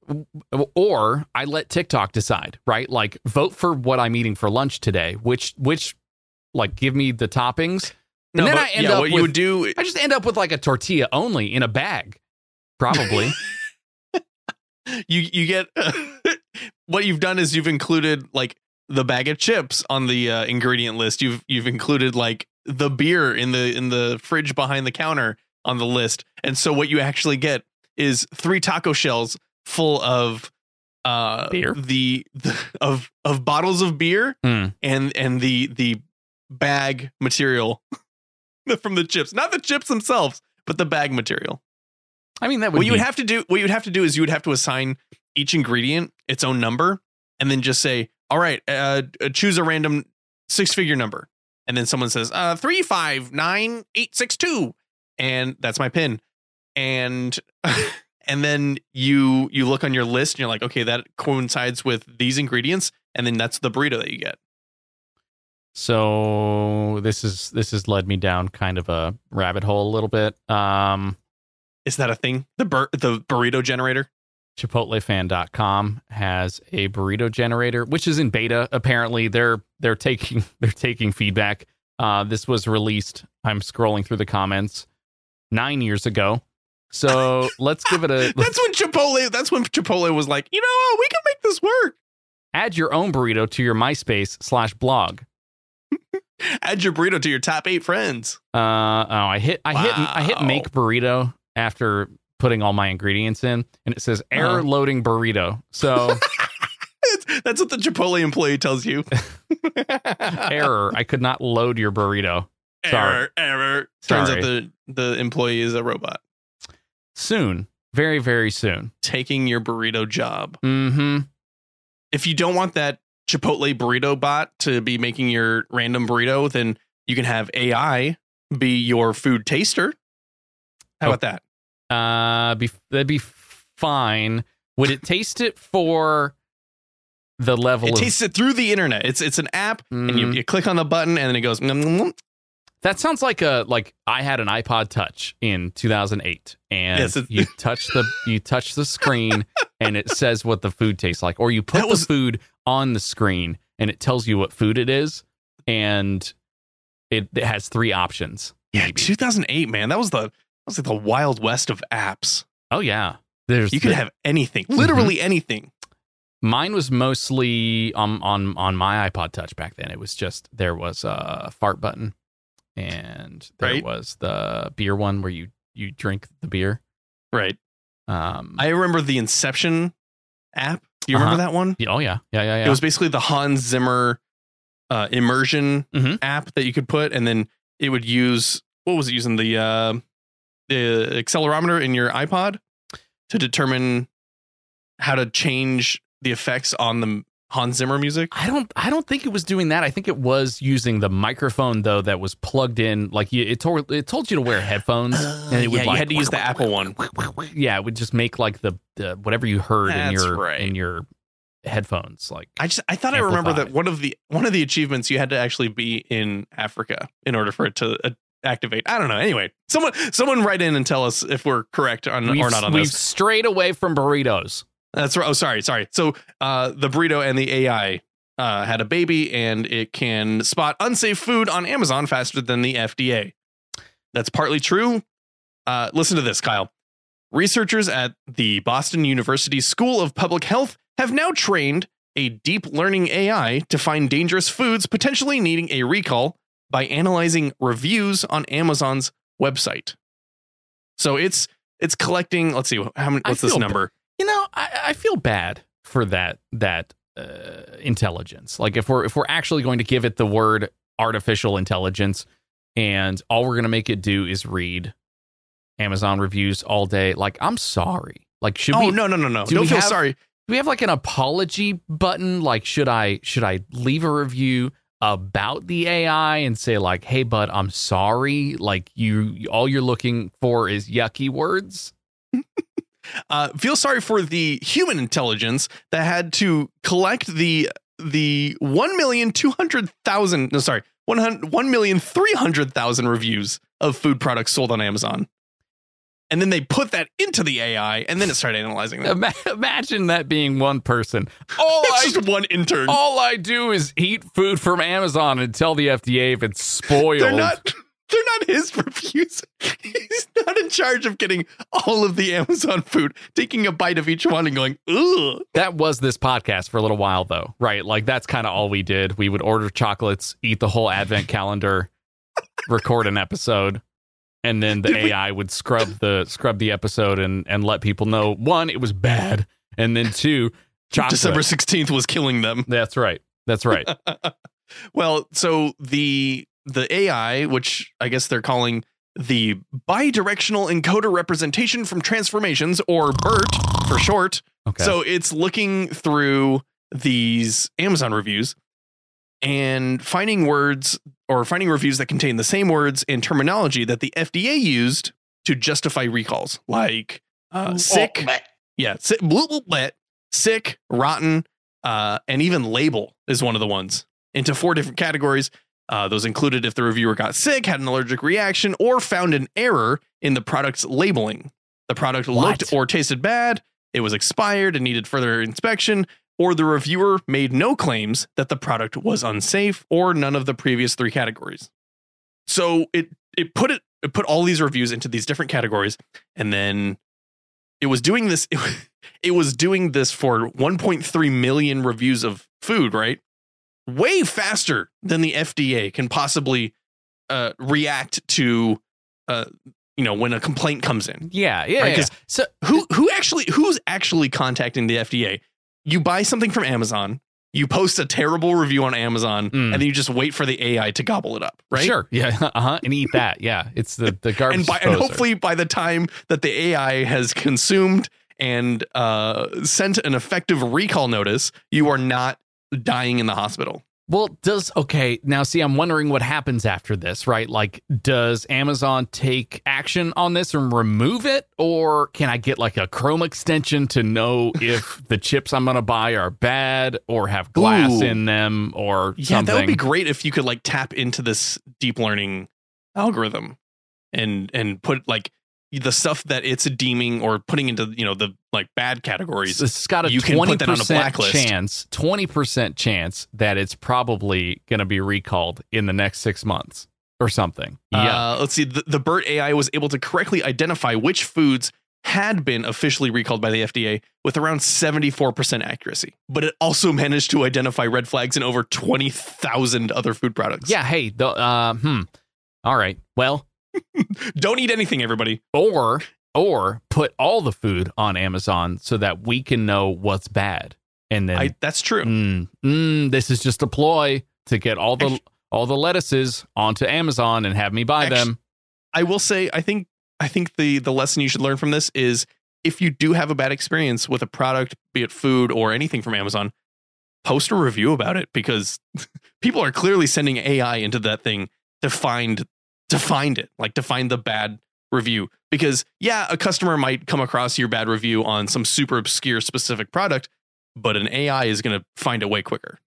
[SPEAKER 3] or I let TikTok decide, right? Like vote for what I'm eating for lunch today. Which, which, like, give me the toppings. And then
[SPEAKER 2] but
[SPEAKER 3] I end
[SPEAKER 2] yeah,
[SPEAKER 3] up
[SPEAKER 2] what you would do.
[SPEAKER 3] I just end up with like a tortilla only in a bag, probably.
[SPEAKER 2] You you get what you've done is you've included like the bag of chips on the uh, ingredient list. You've you've included like the beer in the in the fridge behind the counter. on the list. And so what you actually get is three taco shells full of uh
[SPEAKER 3] Beer?
[SPEAKER 2] the, the of of bottles of beer
[SPEAKER 3] Hmm.
[SPEAKER 2] and and the the bag material from the chips. Not the chips themselves, but the bag material.
[SPEAKER 3] I mean, that would
[SPEAKER 2] What you would have to do, what you would have to do is you would have to assign each ingredient its own number, and then just say, "All right, uh, uh, choose a random six-figure number." And then someone says, "Uh, three five nine eight six two, and that's my pin." And and then you you look on your list, and you're like, "Okay, that coincides with these ingredients," and then that's the burrito that you get.
[SPEAKER 3] So this is this has led me down kind of a rabbit hole a little bit. Um,
[SPEAKER 2] Is that a thing? The bur- the burrito generator.
[SPEAKER 3] ChipotleFan.com has a burrito generator, which is in beta. Apparently, they're they're taking they're taking feedback. Uh, this was released. I'm scrolling through the comments nine years ago. So let's give it a
[SPEAKER 2] That's when Chipotle. That's when Chipotle was like, you know, we can make this work.
[SPEAKER 3] add your own burrito to your MySpace slash blog.
[SPEAKER 2] Add your burrito to your top eight friends.
[SPEAKER 3] Uh, oh, I hit I hit I hit make burrito after putting all my ingredients in, and it says error
[SPEAKER 2] Uh-huh.
[SPEAKER 3] loading burrito. So
[SPEAKER 2] That's what the Chipotle employee tells you.
[SPEAKER 3] error, I could not load your burrito. Sorry.
[SPEAKER 2] Error, error. Turns
[SPEAKER 3] Sorry.
[SPEAKER 2] out the the employee is a robot
[SPEAKER 3] Soon, very very soon.
[SPEAKER 2] taking your burrito job.
[SPEAKER 3] Mm-hmm.
[SPEAKER 2] If you don't want that Chipotle burrito bot to be making your random burrito, then you can have AI be your food taster. How
[SPEAKER 3] Oh.
[SPEAKER 2] about that?
[SPEAKER 3] Uh, be that'd be fine. Would it taste it for the level
[SPEAKER 2] It
[SPEAKER 3] of?
[SPEAKER 2] tastes it through the internet. It's it's an app, and you,
[SPEAKER 3] Mm.
[SPEAKER 2] you click on the button, and then it goes.
[SPEAKER 3] That sounds like a like I had an iPod Touch in 2008, and
[SPEAKER 2] Yes,
[SPEAKER 3] you touch the you touch the screen, and it says what the food tastes like, or you put
[SPEAKER 2] was-
[SPEAKER 3] the food on the screen, and it tells you what food it is, and it, it has three options.
[SPEAKER 2] Yeah,
[SPEAKER 3] maybe.
[SPEAKER 2] 2008, man. That was the was like the wild west of apps.
[SPEAKER 3] Oh yeah, there's
[SPEAKER 2] You could
[SPEAKER 3] the-
[SPEAKER 2] have anything,
[SPEAKER 3] Mm-hmm.
[SPEAKER 2] literally anything.
[SPEAKER 3] Mine was mostly on on on my iPod Touch back then. It was just there was a fart button, and there
[SPEAKER 2] Right.
[SPEAKER 3] was the beer one where you you drink the beer.
[SPEAKER 2] Right.
[SPEAKER 3] Um,
[SPEAKER 2] I remember the Inception app. Do you
[SPEAKER 3] Uh-huh.
[SPEAKER 2] remember that one?
[SPEAKER 3] oh yeah, yeah, yeah, yeah.
[SPEAKER 2] It was basically the Hans Zimmer uh, immersion
[SPEAKER 3] Mhm.
[SPEAKER 2] app that you could put, and then it would use what was it using the uh, the accelerometer in your iPod to determine how to change the effects on the Hans Zimmer music.
[SPEAKER 3] I don't I don't think it was doing that. I think it was using the microphone though that was plugged in. Like you, it told it told you to wear headphones, and it would
[SPEAKER 2] yeah, you had to use the Apple one.
[SPEAKER 3] Yeah, it would just make like the, the whatever you heard in your
[SPEAKER 2] right.
[SPEAKER 3] in your headphones. Like
[SPEAKER 2] I just I thought I remember that one of the one of the achievements you had to actually be in Africa in order for it to uh, activate. I don't know. Anyway, someone someone write in and tell us if we're correct on
[SPEAKER 3] we've,
[SPEAKER 2] or not on
[SPEAKER 3] we've
[SPEAKER 2] this.
[SPEAKER 3] strayed away from burritos.
[SPEAKER 2] That's right. Oh, sorry, sorry. So uh, the burrito and the AI uh, had a baby, and it can spot unsafe food on Amazon faster than the FDA. That's partly true. Uh, listen to this, Kyle. Researchers at the Boston University School of Public Health have now trained a deep learning AI to find dangerous foods potentially needing a recall by analyzing reviews on Amazon's website. So it's it's collecting. Let's see how many. What's this number?
[SPEAKER 3] You know, I, I feel bad for that that uh, intelligence. Like if we're if we're actually going to give it the word artificial intelligence, and all we're going to make it do is read Amazon reviews all day, like I'm sorry. Like should
[SPEAKER 2] oh
[SPEAKER 3] we?
[SPEAKER 2] no no no no!
[SPEAKER 3] do
[SPEAKER 2] Don't feel
[SPEAKER 3] have-
[SPEAKER 2] sorry.
[SPEAKER 3] Do we have like an apology button? Like should I should I leave a review about the AI and say like, hey bud, I'm sorry. Like you all you're looking for is yucky words.
[SPEAKER 2] Uh, feel sorry for the human intelligence that had to collect the the one million two hundred thousand. No, sorry, one hundred one million three hundred thousand reviews of food products sold on Amazon, and then they put that into the AI, and then it started analyzing.
[SPEAKER 3] Ima- Imagine that being one person. All I
[SPEAKER 2] just one intern.
[SPEAKER 3] all I do is eat food from Amazon and tell the FDA if it's spoiled.
[SPEAKER 2] They're not. They're not his reviews. He's not in charge of getting all of the Amazon food, taking a bite of each one and going, ugh.
[SPEAKER 3] That was this podcast for a little while, though, right? Like that's kind of all we did. We would order chocolates, eat the whole advent calendar, record an episode. And then the
[SPEAKER 2] Did we-
[SPEAKER 3] AI would scrub the scrub the episode and and let people know one it was bad, and then two chocolate.
[SPEAKER 2] December 16th was killing them.
[SPEAKER 3] That's right. That's right.
[SPEAKER 2] well, so the the AI, which I guess they're calling the bidirectional encoder representation from transformations or BERT for short.
[SPEAKER 3] Okay.
[SPEAKER 2] So it's looking through these Amazon reviews and finding words or finding reviews that contain the same words and terminology that the FDA used to justify recalls, like uh, sick, yeah, sick, bleh, bleh, bleh, sick, rotten, uh, and even label is one of the ones into four different categories. Uh, those included if the reviewer got sick, had an allergic reaction, or found an error in the product's labeling. The product
[SPEAKER 3] What?
[SPEAKER 2] looked or tasted bad, it was expired and needed further inspection, or the reviewer made no claims that the product was unsafe, or none of the previous three categories. So it it put it it put all these reviews into these different categories, and then it was doing this. It, was doing this for 1.3 million reviews of food, right? Way faster than the FDA can possibly uh, react to, uh, you know, when a complaint comes in.
[SPEAKER 3] yeah, yeah.
[SPEAKER 2] Right,
[SPEAKER 3] yeah. So
[SPEAKER 2] Who who actually who's actually contacting the FDA? You buy something from Amazon, you post a terrible review on Amazon,
[SPEAKER 3] Mm.
[SPEAKER 2] and then you just wait for the AI to gobble it up, right?
[SPEAKER 3] Sure. Yeah. Uh huh. And eat that. Yeah. It's the the garbage.
[SPEAKER 2] and, by, and hopefully by the time that the AI has consumed and uh, sent an effective recall notice, you are not dying in the hospital.
[SPEAKER 3] Well, does okay now? See, I'm wondering what happens after this, right? Like, does Amazon take action on this and remove it, or can I get like a Chrome extension to know if the chips I'm going to buy are bad or have glass
[SPEAKER 2] Ooh.
[SPEAKER 3] in them or
[SPEAKER 2] Yeah,
[SPEAKER 3] something?
[SPEAKER 2] that would be great if you could like tap into this deep learning algorithm and and put like the stuff that it's deeming or putting into you know the like bad categories.
[SPEAKER 3] It's got a
[SPEAKER 2] You can put that on a blacklist.
[SPEAKER 3] chance, twenty percent chance that it's probably going to be recalled in the next six months or something. Yeah,
[SPEAKER 2] Uh, let's see. The, the BERT AI was able to correctly identify which foods had been officially recalled by the FDA with around 74% accuracy. But it also managed to identify red flags in over 20,000 other food products.
[SPEAKER 3] yeah. Hey, the uh, hmm. All right. Well,
[SPEAKER 2] Don't eat anything, everybody.
[SPEAKER 3] or or put all the food on Amazon so that we can know what's bad, and then
[SPEAKER 2] I, that's true.
[SPEAKER 3] mm, mm, this is just a ploy to get all the
[SPEAKER 2] Actu-
[SPEAKER 3] all the lettuces onto Amazon and have me buy
[SPEAKER 2] Actu-
[SPEAKER 3] them.
[SPEAKER 2] I will say, I think, I think the the lesson you should learn from this is if you do have a bad experience with a product, be it food or anything from Amazon, post a review about it because people are clearly sending AI into that thing to find to find it, like to find the bad review. Because yeah, a customer might come across your bad review on some super obscure specific product, but an AI is going to find it way quicker.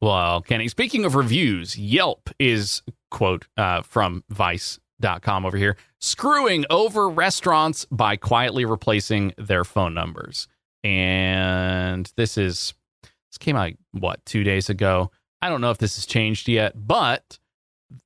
[SPEAKER 3] Well, Kenny, speaking of reviews, Yelp is, quote, uh, from Vice.com over here, screwing over restaurants by quietly replacing their phone numbers. And this is, this came out, what, two days ago? I don't know if this has changed yet, but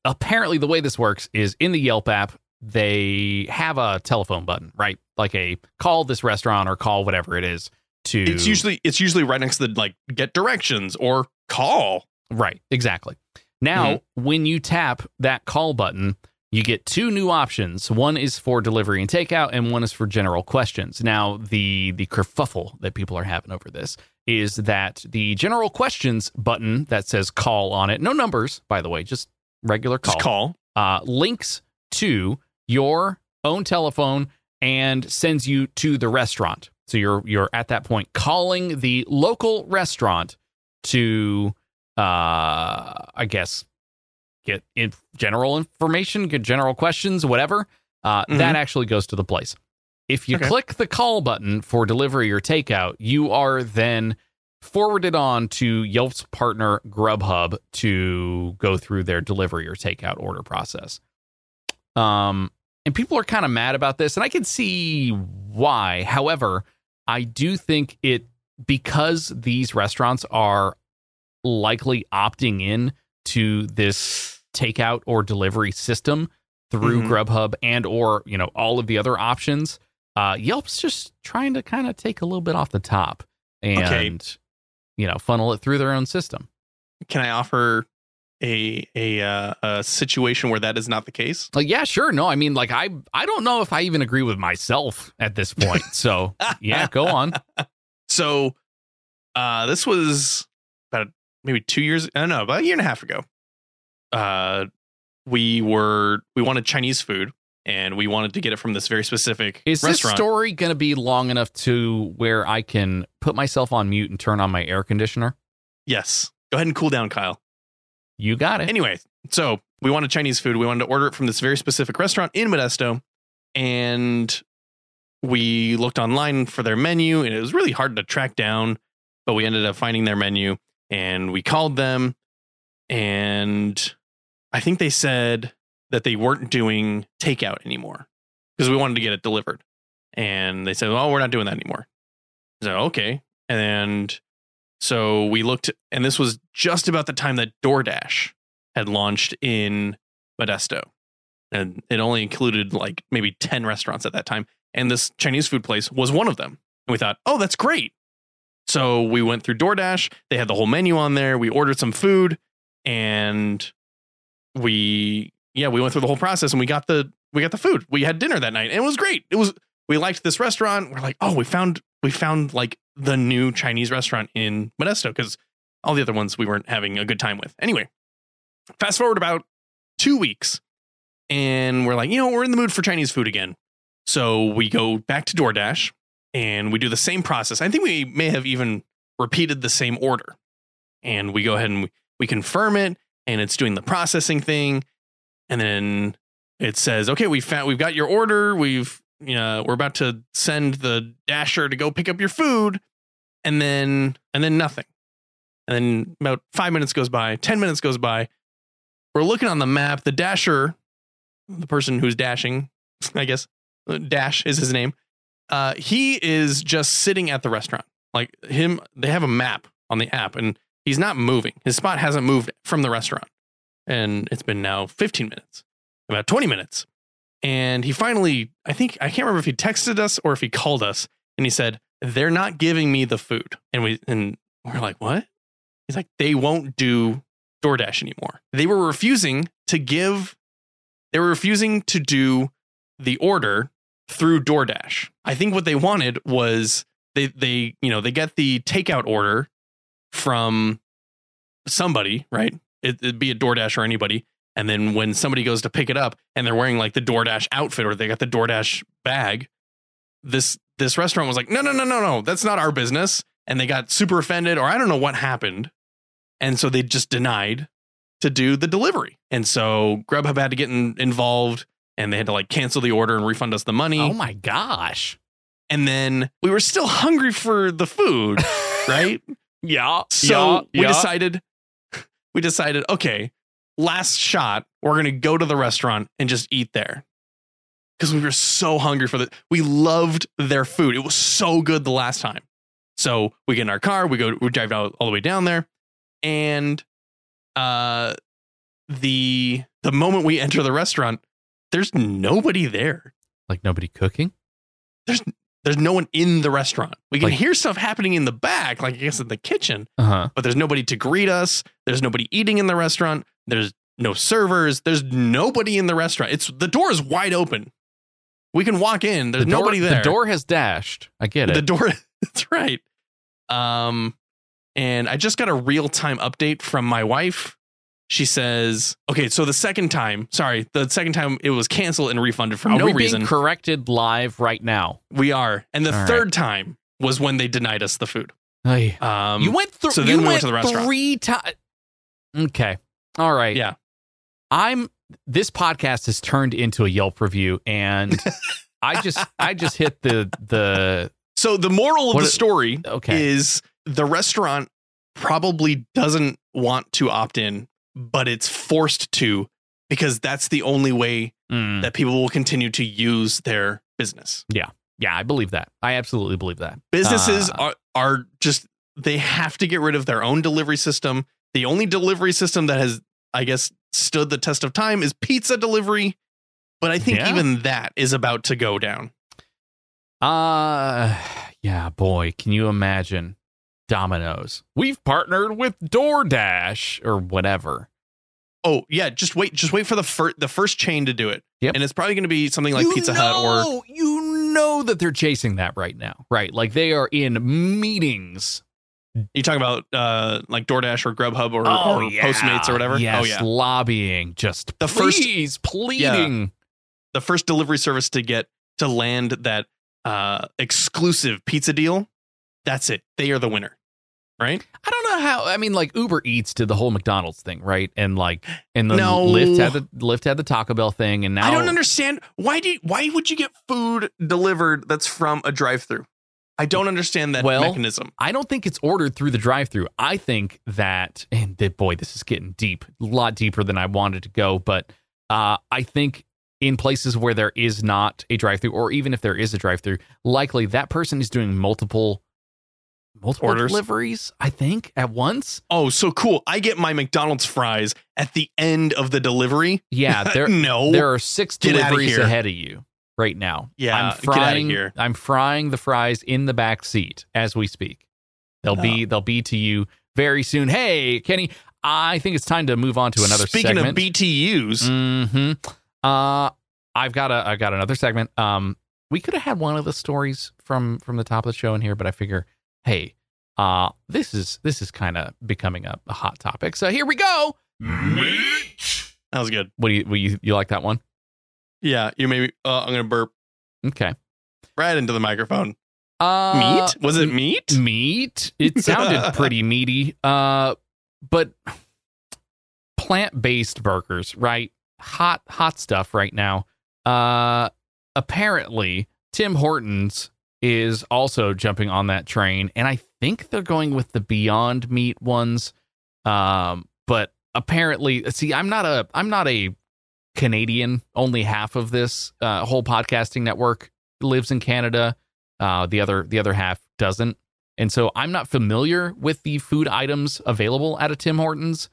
[SPEAKER 3] apparently the way this works is in the Yelp app, they have a telephone button, right? Like a call this restaurant or call whatever it is to.
[SPEAKER 2] It's usually it's usually right next to the like get directions or call.
[SPEAKER 3] Right, exactly. Now,
[SPEAKER 2] Mm-hmm.
[SPEAKER 3] when you tap that call button, you get two new options. One is for delivery and takeout, and one is for general questions. Now, the the kerfuffle that people are having over this is that the general questions button that says call on it, no numbers, by the way, just regular call,
[SPEAKER 2] Just call.
[SPEAKER 3] Uh, links to your own telephone and sends you to the restaurant. So you're you're at that point calling the local restaurant to uh I guess get in general information, get general questions, whatever. Uh
[SPEAKER 2] Mhm.
[SPEAKER 3] that actually goes to the place. If you
[SPEAKER 2] Okay.
[SPEAKER 3] click the call button for delivery or takeout, you are then forwarded on to Yelp's partner Grubhub to go through their delivery or takeout order process. Um, and people are kind of mad about this, and I can see why. However, I do think it because these restaurants are likely opting in to this takeout or delivery system through
[SPEAKER 2] Mhm.
[SPEAKER 3] Grubhub and or you know all of the other options. Uh, Yelp's just trying to kind of take a little bit off the top and
[SPEAKER 2] Okay.
[SPEAKER 3] You know funnel it through their own system.
[SPEAKER 2] Can I offer a a uh, a situation where that is not the case?
[SPEAKER 3] Like, yeah, sure. No, I mean, like, I I don't know if I even agree with myself at this point. So, yeah, go on.
[SPEAKER 2] So, uh, this was about maybe two years. I don't know, about a year and a half ago. Uh, we were we wanted Chinese food, and we wanted to get it from this very specific
[SPEAKER 3] Is this
[SPEAKER 2] restaurant.
[SPEAKER 3] story going to be long enough to where I can put myself on mute and turn on my air conditioner?
[SPEAKER 2] yes. Go ahead and cool down, Kyle.
[SPEAKER 3] You got it.
[SPEAKER 2] Anyway, so we wanted Chinese food. We wanted to order it from this very specific restaurant in Modesto, and we looked online for their menu, and it was really hard to track down. But we ended up finding their menu, and we called them, and I think they said that they weren't doing takeout anymore because we wanted to get it delivered, and they said, "Oh, we're not doing that anymore." So okay, and so we looked, and this was just about the time that DoorDash had launched in Modesto. And it only included like maybe 10 restaurants at that time. And this Chinese food place was one of them. And we thought, oh, that's great. So we went through DoorDash. They had the whole menu on there. We ordered some food and we, yeah, we went through the whole process and we got the, we got the food. We had dinner that night and it was great. It was, we liked this restaurant. We're like, oh, we found, we found like the new Chinese restaurant in Modesto because all the other ones we weren't having a good time with. Anyway, fast forward about two weeks, and we're like, you know, we're in the mood for Chinese food again. So we go back to DoorDash and we do the same process. I think we may have even repeated the same order. And we go ahead and we, we confirm it, and it's doing the processing thing. And then it says, okay, we found we've got your order. We've you know, we're about to send the dasher to go pick up your food. And then and then nothing. And then about five minutes goes by ten minutes goes by. We're looking on the map. The dasher the person who's dashing i guess uh, dash is his name uh, he is just sitting at the restaurant. Like him they have a map on the app and he's not moving. His spot hasn't moved from the restaurant and it's been now 15 minutes about 20 minutes and he finally, I think, I can't remember if he texted us or if he called us and he said, they're not giving me the food. And we, and we're like, what? He's like, they won't do DoorDash anymore. They were refusing to give, they were refusing to do the order through DoorDash. I think what they wanted was they, they, you know, they get the takeout order from somebody, right? It, it'd be a DoorDash or anybody. And then when somebody goes to pick it up and they're wearing like the DoorDash outfit or they got the DoorDash bag, this this restaurant was like, no, no, no, no, no, that's not our business. And they got super offended, or I don't know what happened. And so they just denied to do the delivery. And so Grubhub had to get in, involved and they had to like cancel the order and refund us the money.
[SPEAKER 3] Oh my gosh.
[SPEAKER 2] And then we were still hungry for the food, right?
[SPEAKER 3] Yeah.
[SPEAKER 2] So
[SPEAKER 3] yeah,
[SPEAKER 2] we
[SPEAKER 3] yeah.
[SPEAKER 2] decided we decided, okay, last shot, we're gonna go to the restaurant and just eat there. Because we were so hungry for the we loved their food. It was so good the last time. So we get in our car, we go, we drive out all the way down there, and uh the the moment we enter the restaurant, there's nobody there.
[SPEAKER 3] Like nobody cooking?
[SPEAKER 2] There's no one in the restaurant. We can
[SPEAKER 3] Like-
[SPEAKER 2] hear stuff happening in the back, like I guess in the kitchen,
[SPEAKER 3] Uh huh.
[SPEAKER 2] but there's nobody to greet us. There's nobody eating in the restaurant. There's no servers. There's nobody in the restaurant. It's the door is wide open. We can walk in. There's
[SPEAKER 3] the door,
[SPEAKER 2] nobody there.
[SPEAKER 3] The door has dashed. I get it.
[SPEAKER 2] The door. That's right. Um, and I just got a real time update from my wife. She says, "Okay, so the second time, sorry, the second time it was canceled and refunded for
[SPEAKER 3] Are
[SPEAKER 2] no reason.
[SPEAKER 3] being corrected live right now?
[SPEAKER 2] we are, and the
[SPEAKER 3] All right.
[SPEAKER 2] third time was when they denied us the food. Um,
[SPEAKER 3] you went through.
[SPEAKER 2] so then
[SPEAKER 3] you
[SPEAKER 2] we went
[SPEAKER 3] went
[SPEAKER 2] to the restaurant.
[SPEAKER 3] three times. Okay. All right.
[SPEAKER 2] Yeah.
[SPEAKER 3] I'm. This podcast has turned into a Yelp review, and I just, I just hit the the.
[SPEAKER 2] So the moral of the story
[SPEAKER 3] Okay.
[SPEAKER 2] is the restaurant probably doesn't want to opt in, but it's forced to because that's the only way
[SPEAKER 3] Mm.
[SPEAKER 2] that people will continue to use their business.
[SPEAKER 3] yeah, Yeah, I believe that. I absolutely believe that.
[SPEAKER 2] Businesses
[SPEAKER 3] Uh,
[SPEAKER 2] are are just they have to get rid of their own delivery system. The only delivery system that has I guess stood the test of time is pizza delivery, but I think
[SPEAKER 3] Yeah.
[SPEAKER 2] even that is about to go down.
[SPEAKER 3] Uh, yeah, boy, can you imagine Domino's? We've partnered with DoorDash or whatever.
[SPEAKER 2] Oh yeah, just wait, just wait for the first the first chain to do it.
[SPEAKER 3] Yep.
[SPEAKER 2] And it's probably going to be something like
[SPEAKER 3] You
[SPEAKER 2] Pizza Hut or
[SPEAKER 3] you know that they're chasing that right now, right? Like they are in meetings.
[SPEAKER 2] you talking about uh like DoorDash or Grubhub or, or Postmates or whatever.
[SPEAKER 3] Oh, Yes,
[SPEAKER 2] Oh yeah,
[SPEAKER 3] lobbying, just
[SPEAKER 2] The first-
[SPEAKER 3] please, pleading.
[SPEAKER 2] the first delivery service to get to land that uh exclusive pizza deal. That's it. They are the winner, right?
[SPEAKER 3] I don't know how. I mean, like Uber Eats did the whole McDonald's thing, right? And like, and then
[SPEAKER 2] No.
[SPEAKER 3] Lyft had the Lyft had the Taco Bell thing, and now
[SPEAKER 2] I don't understand why do you, why would you get food delivered that's from a drive-through? I don't understand that
[SPEAKER 3] Well,
[SPEAKER 2] mechanism.
[SPEAKER 3] I don't think it's ordered through the drive-through. I think that, and th- boy, this is getting deep, a lot deeper than I wanted to go. But uh, I think in places where there is not a drive-through, or even if there is a drive-through, likely that person is doing multiple multiple
[SPEAKER 2] Orders?
[SPEAKER 3] deliveries. I think at once.
[SPEAKER 2] Oh, so cool. I get my McDonald's fries at the end of the delivery.
[SPEAKER 3] Yeah, there
[SPEAKER 2] no.
[SPEAKER 3] there are six
[SPEAKER 2] Get
[SPEAKER 3] deliveries
[SPEAKER 2] here.
[SPEAKER 3] ahead of you right now.
[SPEAKER 2] Yeah,
[SPEAKER 3] I'm frying.
[SPEAKER 2] here.
[SPEAKER 3] I'm frying the fries in the back seat as we speak. They'll
[SPEAKER 2] Oh.
[SPEAKER 3] be they'll be to you very soon. Hey, Kenny, I think it's time to move on to another
[SPEAKER 2] Speaking
[SPEAKER 3] segment.
[SPEAKER 2] of BTUs,
[SPEAKER 3] hmm Uh, I've got a I got another segment. Um, we could have had one of the stories from from the top of the show in here, but I figure, hey, uh, this is this is kind of becoming a, a hot topic. So here we go. Meat.
[SPEAKER 2] That was good.
[SPEAKER 3] What do you what you you like that one?
[SPEAKER 2] Yeah, you maybe. Uh, I'm gonna burp
[SPEAKER 3] Okay.
[SPEAKER 2] right into the microphone.
[SPEAKER 3] Uh,
[SPEAKER 2] meat? Was it meat?
[SPEAKER 3] meat? It sounded pretty meaty. Uh, but plant-based burgers, right? Hot, hot stuff right now. Uh, apparently Tim Hortons is also jumping on that train, and I think they're going with the Beyond Meat ones. Um, but apparently, see, I'm not a, I'm not a Canadian. Only half of this uh, whole podcasting network lives in Canada. Uh, the other, the other half doesn't. And so I'm not familiar with the food items available at a Tim Hortons,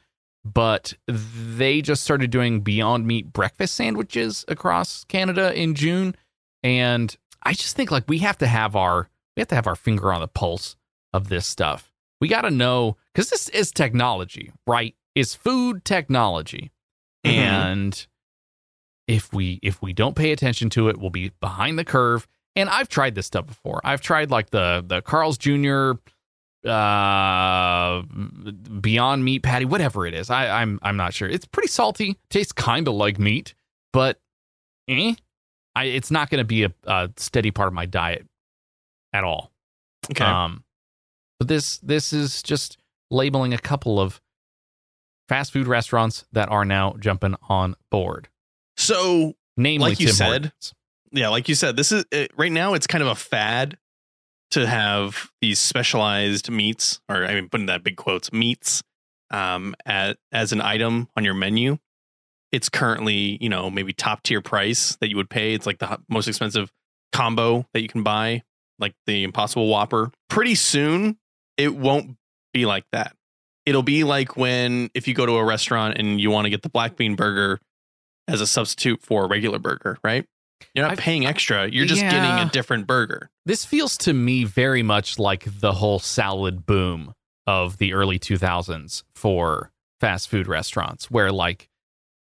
[SPEAKER 3] but they just started doing Beyond Meat breakfast sandwiches across Canada in June. And I just think like we have to have our we have to have our finger on the pulse of this stuff. We got to know because this is technology, right? It's food technology,
[SPEAKER 2] Mhm.
[SPEAKER 3] and if we if we don't pay attention to it, we'll be behind the curve. And I've tried this stuff before. I've tried like the the Carl's Jr. uh Beyond Meat patty, whatever it is. I, I'm I'm not sure. It's pretty salty. Tastes kind of like meat, but eh, I, it's not going to be a, a steady part of my diet at all.
[SPEAKER 2] Okay.
[SPEAKER 3] Um, but this this is just labeling a couple of fast food restaurants that are now jumping on board,
[SPEAKER 2] so
[SPEAKER 3] namely
[SPEAKER 2] Like you
[SPEAKER 3] Tim
[SPEAKER 2] said,
[SPEAKER 3] Hortons.
[SPEAKER 2] yeah, like you said, this is uh, right now. It's kind of a fad to have these specialized meats, or I mean, putting that big quotes, meats, um, at, as an item on your menu. It's currently, you know, maybe top tier price that you would pay. It's like the most expensive combo that you can buy, like the Impossible Whopper. Pretty soon, it won't be like that. It'll be like when if you go to a restaurant and you want to get the black bean burger as a substitute for a regular burger, right? You're not
[SPEAKER 3] I've-
[SPEAKER 2] paying extra. You're just getting a different burger.
[SPEAKER 3] This feels to me very much like the whole salad boom of the early 2000s for fast food restaurants, where like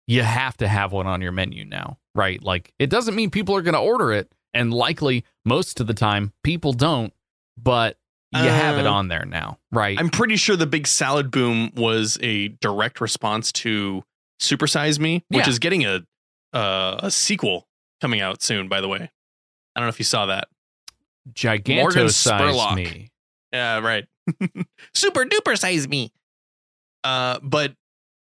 [SPEAKER 3] you have to have one on your menu now, right? Like it doesn't mean people are going to order it, and likely most of the time people don't, but you have it
[SPEAKER 2] Uh,
[SPEAKER 3] on there now, right?
[SPEAKER 2] I'm pretty sure the big salad boom was a direct response to Supersize Me, which
[SPEAKER 3] Yeah.
[SPEAKER 2] is getting a uh, a sequel coming out soon. By the way, I don't know if you saw that.
[SPEAKER 3] Giganto size
[SPEAKER 2] Spurlock.
[SPEAKER 3] me.
[SPEAKER 2] Yeah, right. Super duper size me. Uh, but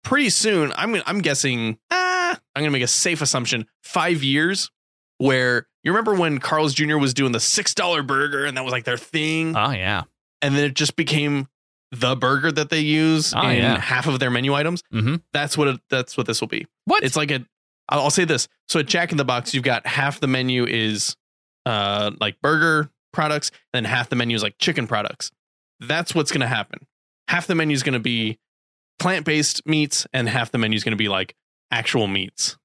[SPEAKER 2] pretty soon, I'm gonna- I'm guessing. Ah, I'm gonna make a safe assumption. Five years, where you remember when Carl's Jr. was doing the six dollar burger, and that was like their thing,
[SPEAKER 3] Oh yeah.
[SPEAKER 2] and then it just became the burger that they use
[SPEAKER 3] Oh,
[SPEAKER 2] in
[SPEAKER 3] yeah.
[SPEAKER 2] half of their menu items.
[SPEAKER 3] Mhm.
[SPEAKER 2] That's what it, that's what this will be.
[SPEAKER 3] What?
[SPEAKER 2] It's like a. I'll say this. So at Jack in the Box, you've got half the menu is uh like burger products, and then half the menu is like chicken products. That's what's going to happen. Half the menu is going to be plant based meats, and half the menu is going to be like actual meats.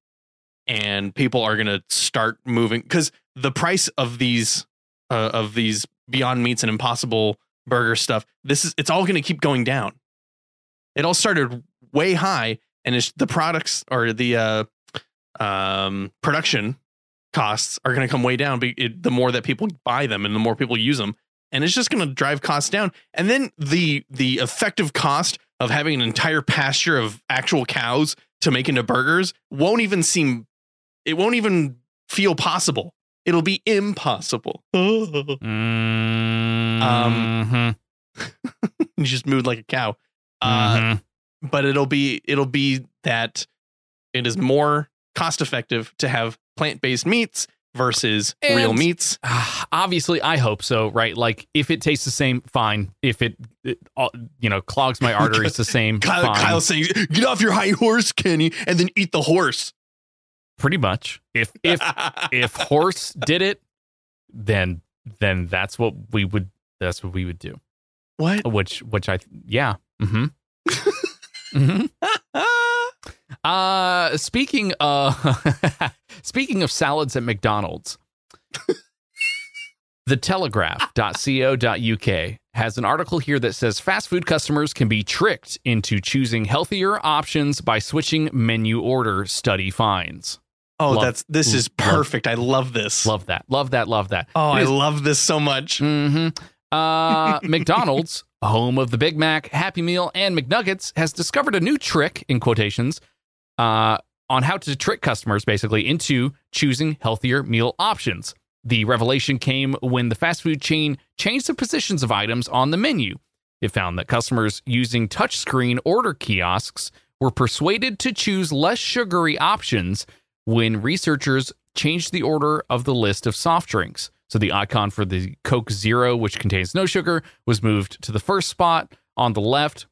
[SPEAKER 2] And people are going to start moving because the price of these uh, of these Beyond Meats and Impossible Burger stuff. This is it's all going to keep going down. It all started way high, and it's the products or the uh, um, production costs are going to come way down. It, the more that people buy them and the more people use them, and it's just going to drive costs down. And then the the effective cost of having an entire pasture of actual cows to make into burgers won't even seem. It won't even feel possible. It'll be impossible. you
[SPEAKER 3] Um,
[SPEAKER 2] just moved like a cow. Uh,
[SPEAKER 3] mhm.
[SPEAKER 2] but it'll be it'll be that it is more cost effective to have plant-based meats versus real meats.
[SPEAKER 3] Obviously i hope so right like if it tastes the same fine if it, it uh, you know clogs my arteries the same
[SPEAKER 2] Kyle,
[SPEAKER 3] fine.
[SPEAKER 2] Kyle's saying, "Get off your high horse, Kenny, and then eat the horse."
[SPEAKER 3] pretty much if if if horse did it then then that's what we would that's what we would do
[SPEAKER 2] what?
[SPEAKER 3] which which i yeah mm-hmm mm-hmm uh speaking uh speaking of salads at mcdonald's the telegraph.co.uk has an article here that says fast food customers can be tricked into choosing healthier options by switching menu order study finds
[SPEAKER 2] Oh,
[SPEAKER 3] Love-
[SPEAKER 2] that's this is
[SPEAKER 3] love-
[SPEAKER 2] perfect. I love this.
[SPEAKER 3] love that love that love that
[SPEAKER 2] oh, I love this so much.
[SPEAKER 3] hmm Uh, McDonald's, home of the Big Mac, Happy Meal, and McNuggets, has discovered a new trick, in quotations, uh, on how to trick customers basically into choosing healthier meal options. The revelation came when the fast food chain changed the positions of items on the menu. It found that customers using touchscreen order kiosks were persuaded to choose less sugary options when researchers changed the order of the list of soft drinks. So the icon for the Coke Zero, which contains no sugar, was moved to the first spot on the left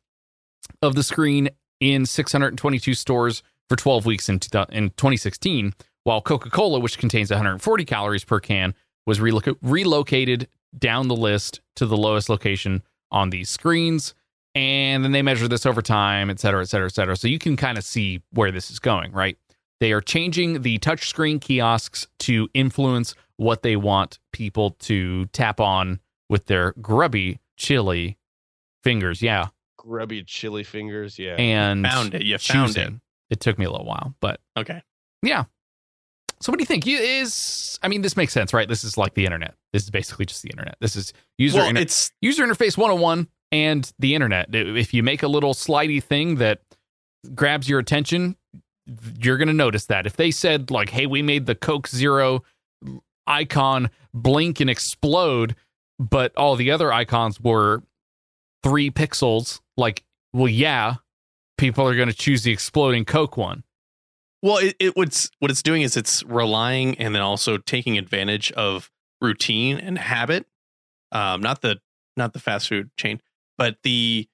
[SPEAKER 3] of the screen in 622 stores for 12 weeks in, in 2016, while Coca Cola, which contains 140 calories per can, was reloc- relocated down the list to the lowest location on these screens. And then they measure this over time, et cetera, et cetera, et cetera. So you can kind of see where this is going, right? They are changing the touchscreen kiosks to influence what they want people to tap on with their grubby chili fingers. Yeah.
[SPEAKER 4] Grubby chili fingers. Yeah.
[SPEAKER 3] And
[SPEAKER 2] Found it. You found
[SPEAKER 3] choosing. It took me a little while, but.
[SPEAKER 2] Okay.
[SPEAKER 3] yeah. So what do you think? You is I mean, this makes sense, right? This is like the internet. This is basically just the internet. This is user
[SPEAKER 2] Well,
[SPEAKER 3] inter-
[SPEAKER 2] it's
[SPEAKER 3] user interface 101 and the internet. If you make a little slidey thing that grabs your attention, you're going to notice that. If they said like, "Hey, we made the Coke Zero icon blink and explode," but all the other icons were 3 pixels, like, well, yeah, people are going to choose the exploding Coke one.
[SPEAKER 2] Well, it, it what's what it's doing is it's relying and then also taking advantage of routine and habit. Um, not the not the fast food chain, but the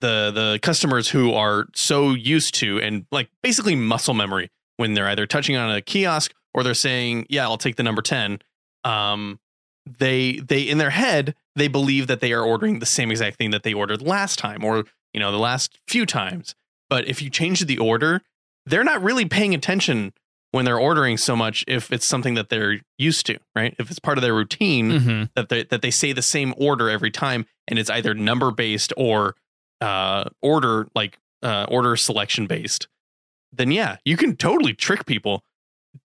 [SPEAKER 2] the the customers who are so used to and like basically muscle memory when they're either touching on a kiosk or they're saying, "Yeah, I'll take the number 10." Um, they they in their head they believe that they are ordering the same exact thing that they ordered last time or you know the last few times. But if you change the order, they're not really paying attention when they're ordering so much if it's something that they're used to, right? If it's part of their routine
[SPEAKER 3] Mm-hmm.
[SPEAKER 2] that they that they say the same order every time and it's either number based or uh order like uh order selection based, then yeah, you can totally trick people.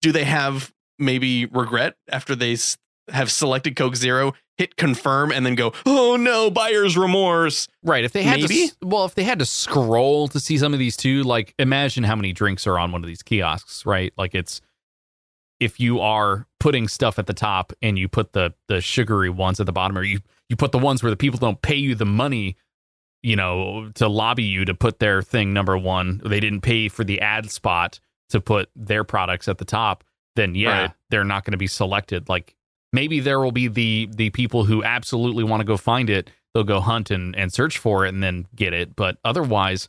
[SPEAKER 2] Do they have maybe regret after they s- have selected Coke Zero, hit confirm and then go, "Oh no, buyer's remorse."
[SPEAKER 3] Right. If they had
[SPEAKER 2] Maybe?
[SPEAKER 3] to, well, if they had to scroll to see some of these too, like imagine how many drinks are on one of these kiosks, right? Like it's if you are putting stuff at the top and you put the the sugary ones at the bottom, or you you put the ones where the people don't pay you the money, you know, to lobby you to put their thing number one. They didn't pay for the ad spot to put their products at the top. Then yeah,
[SPEAKER 2] Right.
[SPEAKER 3] they're not going to be selected. Like maybe there will be the the people who absolutely want to go find it they'll go hunt and, and search for it and then get it but otherwise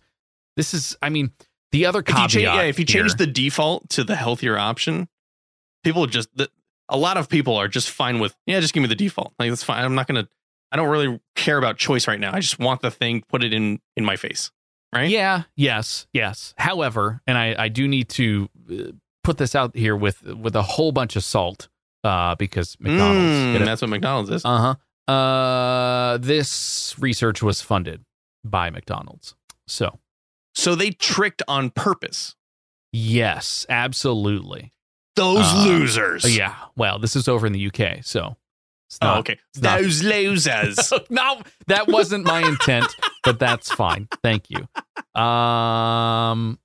[SPEAKER 3] this is i mean the other
[SPEAKER 2] If you
[SPEAKER 3] caveat
[SPEAKER 2] change, yeah, if you change
[SPEAKER 3] here-
[SPEAKER 2] the default to the healthier option, people just the, a lot of people are just fine with yeah, just give me the default. Like that's fine. I'm not gonna. I don't really care about choice right now. I just want the thing. Put it in in my face. Right.
[SPEAKER 3] yeah yes yes however and i i do need to uh, put this out here with with a whole bunch of salt uh because mcdonald's
[SPEAKER 2] Mm,
[SPEAKER 3] get
[SPEAKER 2] that's what McDonald's is.
[SPEAKER 3] uh-huh uh this research was funded by mcdonald's so
[SPEAKER 2] So they tricked on purpose.
[SPEAKER 3] Yes, absolutely.
[SPEAKER 2] Those
[SPEAKER 3] Uh,
[SPEAKER 2] losers.
[SPEAKER 3] Yeah. Well, this is over in the UK, so
[SPEAKER 2] Oh,
[SPEAKER 3] not-
[SPEAKER 2] okay.
[SPEAKER 3] not-
[SPEAKER 2] Those losers.
[SPEAKER 3] no, that wasn't my intent, but that's fine. Thank you. Um,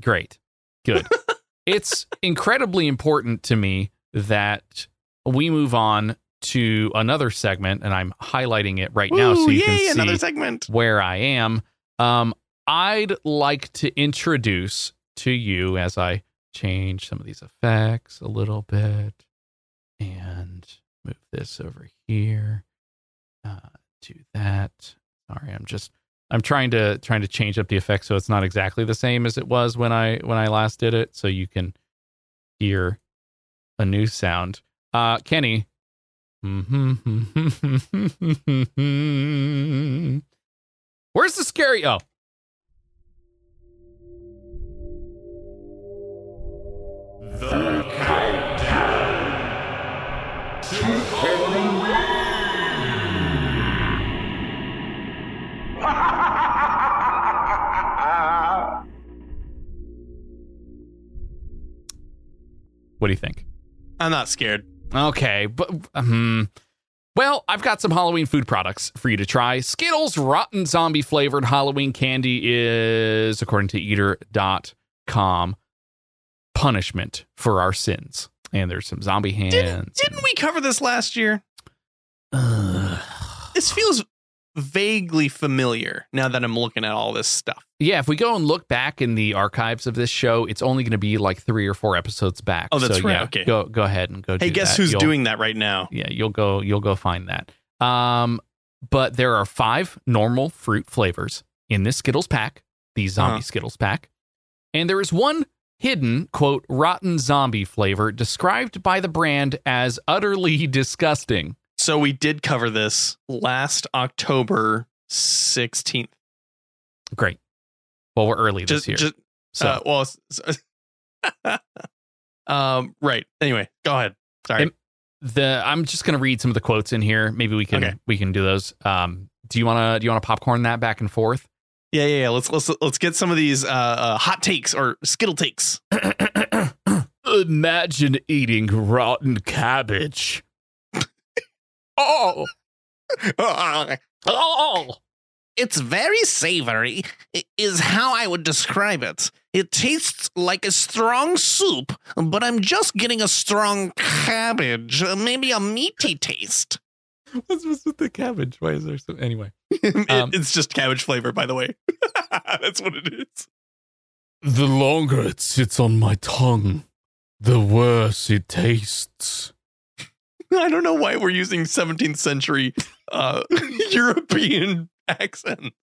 [SPEAKER 3] great, good. it's incredibly important to me that we move on to another segment, and I'm highlighting it right now so you
[SPEAKER 2] yay,
[SPEAKER 3] can see
[SPEAKER 2] another segment.
[SPEAKER 3] where I am. Um, I'd like to introduce to you as I change some of these effects a little bit and move this over here uh, to that. Sorry, I'm just I'm trying to trying to change up the effects so it's not exactly the same as it was when I when I last did it, so you can hear a new sound. Uh, Kenny. Where's the scary? Oh, what do you think?
[SPEAKER 2] I'm not scared.
[SPEAKER 3] Okay, but um, well, I've got some Halloween food products for you to try. Skittles rotten zombie flavored Halloween candy is, according to eater.com, punishment for our sins. And there's some zombie hands.
[SPEAKER 2] Didn't, didn't we cover this last year?
[SPEAKER 3] Ugh.
[SPEAKER 2] This feels vaguely familiar now that I'm looking at all this stuff.
[SPEAKER 3] yeah, if we go and look back in the archives of this show, it's only going to be like three or four episodes back.
[SPEAKER 2] Oh, that's
[SPEAKER 3] so,
[SPEAKER 2] right.
[SPEAKER 3] Yeah,
[SPEAKER 2] Okay.
[SPEAKER 3] Go go ahead and go.
[SPEAKER 2] Hey, guess
[SPEAKER 3] that.
[SPEAKER 2] who's
[SPEAKER 3] You'll-
[SPEAKER 2] doing that right now?
[SPEAKER 3] yeah you'll go you'll go find that um but there are five normal fruit flavors in this skittles pack the zombie
[SPEAKER 2] Uh-huh.
[SPEAKER 3] skittles pack and there is one hidden quote rotten zombie flavor described by the brand as utterly disgusting
[SPEAKER 2] So we did cover this last October 16th.
[SPEAKER 3] great well we're early this year
[SPEAKER 2] just
[SPEAKER 3] so
[SPEAKER 2] uh, well, um, right. Anyway, go ahead. Sorry.
[SPEAKER 3] The i'm just going to read some of the quotes in here maybe we can
[SPEAKER 2] Okay.
[SPEAKER 3] we can do those um do you want to do you want to popcorn that back and forth
[SPEAKER 2] yeah, yeah, yeah. Let's let's let's get some of these uh, uh hot takes or skittle takes.
[SPEAKER 3] Imagine eating rotten cabbage. Oh, oh,
[SPEAKER 6] It's very savory, is how I would describe it. It tastes like a strong soup, but I'm just getting a strong cabbage, maybe a meaty taste.
[SPEAKER 3] what's what's with the cabbage? Why is there so? Anyway,
[SPEAKER 2] It-
[SPEAKER 3] Um,
[SPEAKER 2] it's just cabbage flavor, by the way. That's what it is.
[SPEAKER 3] the longer it sits on my tongue, the worse it tastes.
[SPEAKER 2] I don't know why we're using 17th century uh, European accent.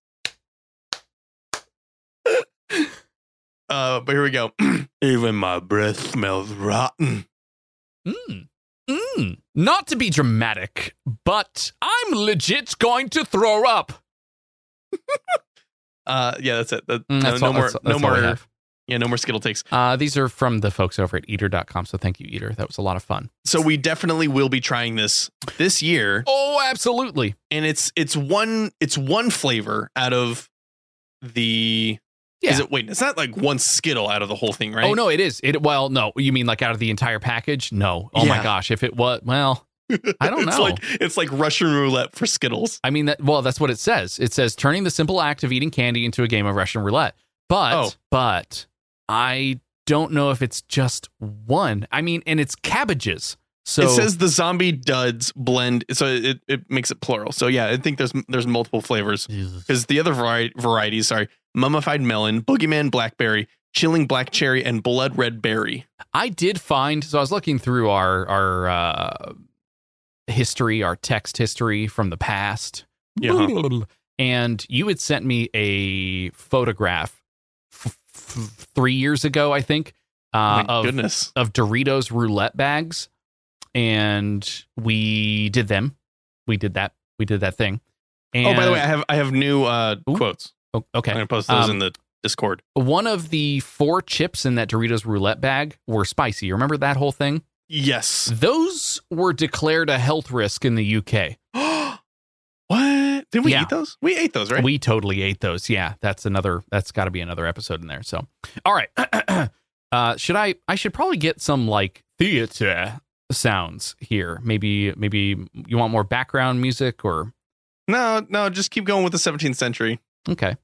[SPEAKER 2] Uh, but here we go. Even my breath smells rotten.
[SPEAKER 3] Mm. Mm. Not to be dramatic, but I'm legit going to throw up.
[SPEAKER 2] Uh, yeah, that's it. That-
[SPEAKER 3] Mm,
[SPEAKER 2] no,
[SPEAKER 3] that's
[SPEAKER 2] no
[SPEAKER 3] all-
[SPEAKER 2] more,
[SPEAKER 3] that's-
[SPEAKER 2] no
[SPEAKER 3] that's
[SPEAKER 2] more. Yeah, no more Skittle takes.
[SPEAKER 3] Uh, these are from the folks over at eater.com. So thank you, Eater. That was a lot of fun.
[SPEAKER 2] So we definitely will be trying this this year,
[SPEAKER 3] Oh, absolutely.
[SPEAKER 2] and it's it's one it's one flavor out of the.
[SPEAKER 3] yeah.
[SPEAKER 2] Is it wait? It's not like one Skittle out of the whole thing, right?
[SPEAKER 3] Oh no, it is. It well, no, you mean like out of the entire package? No. Oh my gosh, if it was well, I don't
[SPEAKER 2] it's
[SPEAKER 3] know.
[SPEAKER 2] like it's like Russian roulette for Skittles.
[SPEAKER 3] I mean that well, that's what it says. It says turning the simple act of eating candy into a game of Russian roulette. But
[SPEAKER 2] Oh.
[SPEAKER 3] but I don't know if it's just one. I mean, and it's cabbages. So
[SPEAKER 2] it says the zombie duds blend, so it, it makes it plural. So yeah, I think there's there's multiple flavors because the other vari- varieties, sorry, mummified melon, boogeyman blackberry, chilling black cherry, and blood red berry.
[SPEAKER 3] I did find so I was looking through our our uh history, our text history from the past.
[SPEAKER 2] Yeah.
[SPEAKER 3] And you had sent me a photograph 3 years ago, I think, uh
[SPEAKER 2] Oh My
[SPEAKER 3] of
[SPEAKER 2] goodness.
[SPEAKER 3] of Doritos roulette bags and we did them. We did that. We did that thing. And,
[SPEAKER 2] oh, by the way, I have I have new uh,
[SPEAKER 3] Ooh.
[SPEAKER 2] quotes.
[SPEAKER 3] Oh, okay.
[SPEAKER 2] I'm gonna post those
[SPEAKER 3] Um,
[SPEAKER 2] in the Discord.
[SPEAKER 3] One of the four chips in that Doritos roulette bag were spicy. You remember that whole thing?
[SPEAKER 2] Yes.
[SPEAKER 3] Those were declared a health risk in the UK.
[SPEAKER 2] Did we
[SPEAKER 3] Yeah.
[SPEAKER 2] eat those? We ate those, right?
[SPEAKER 3] We totally ate those. Yeah, that's another. That's got to be another episode in there. So, all right. uh, should I? I should probably get some like theater sounds here. Maybe, maybe you want more background music or
[SPEAKER 2] no, no, just keep going with the 17th century.
[SPEAKER 3] okay.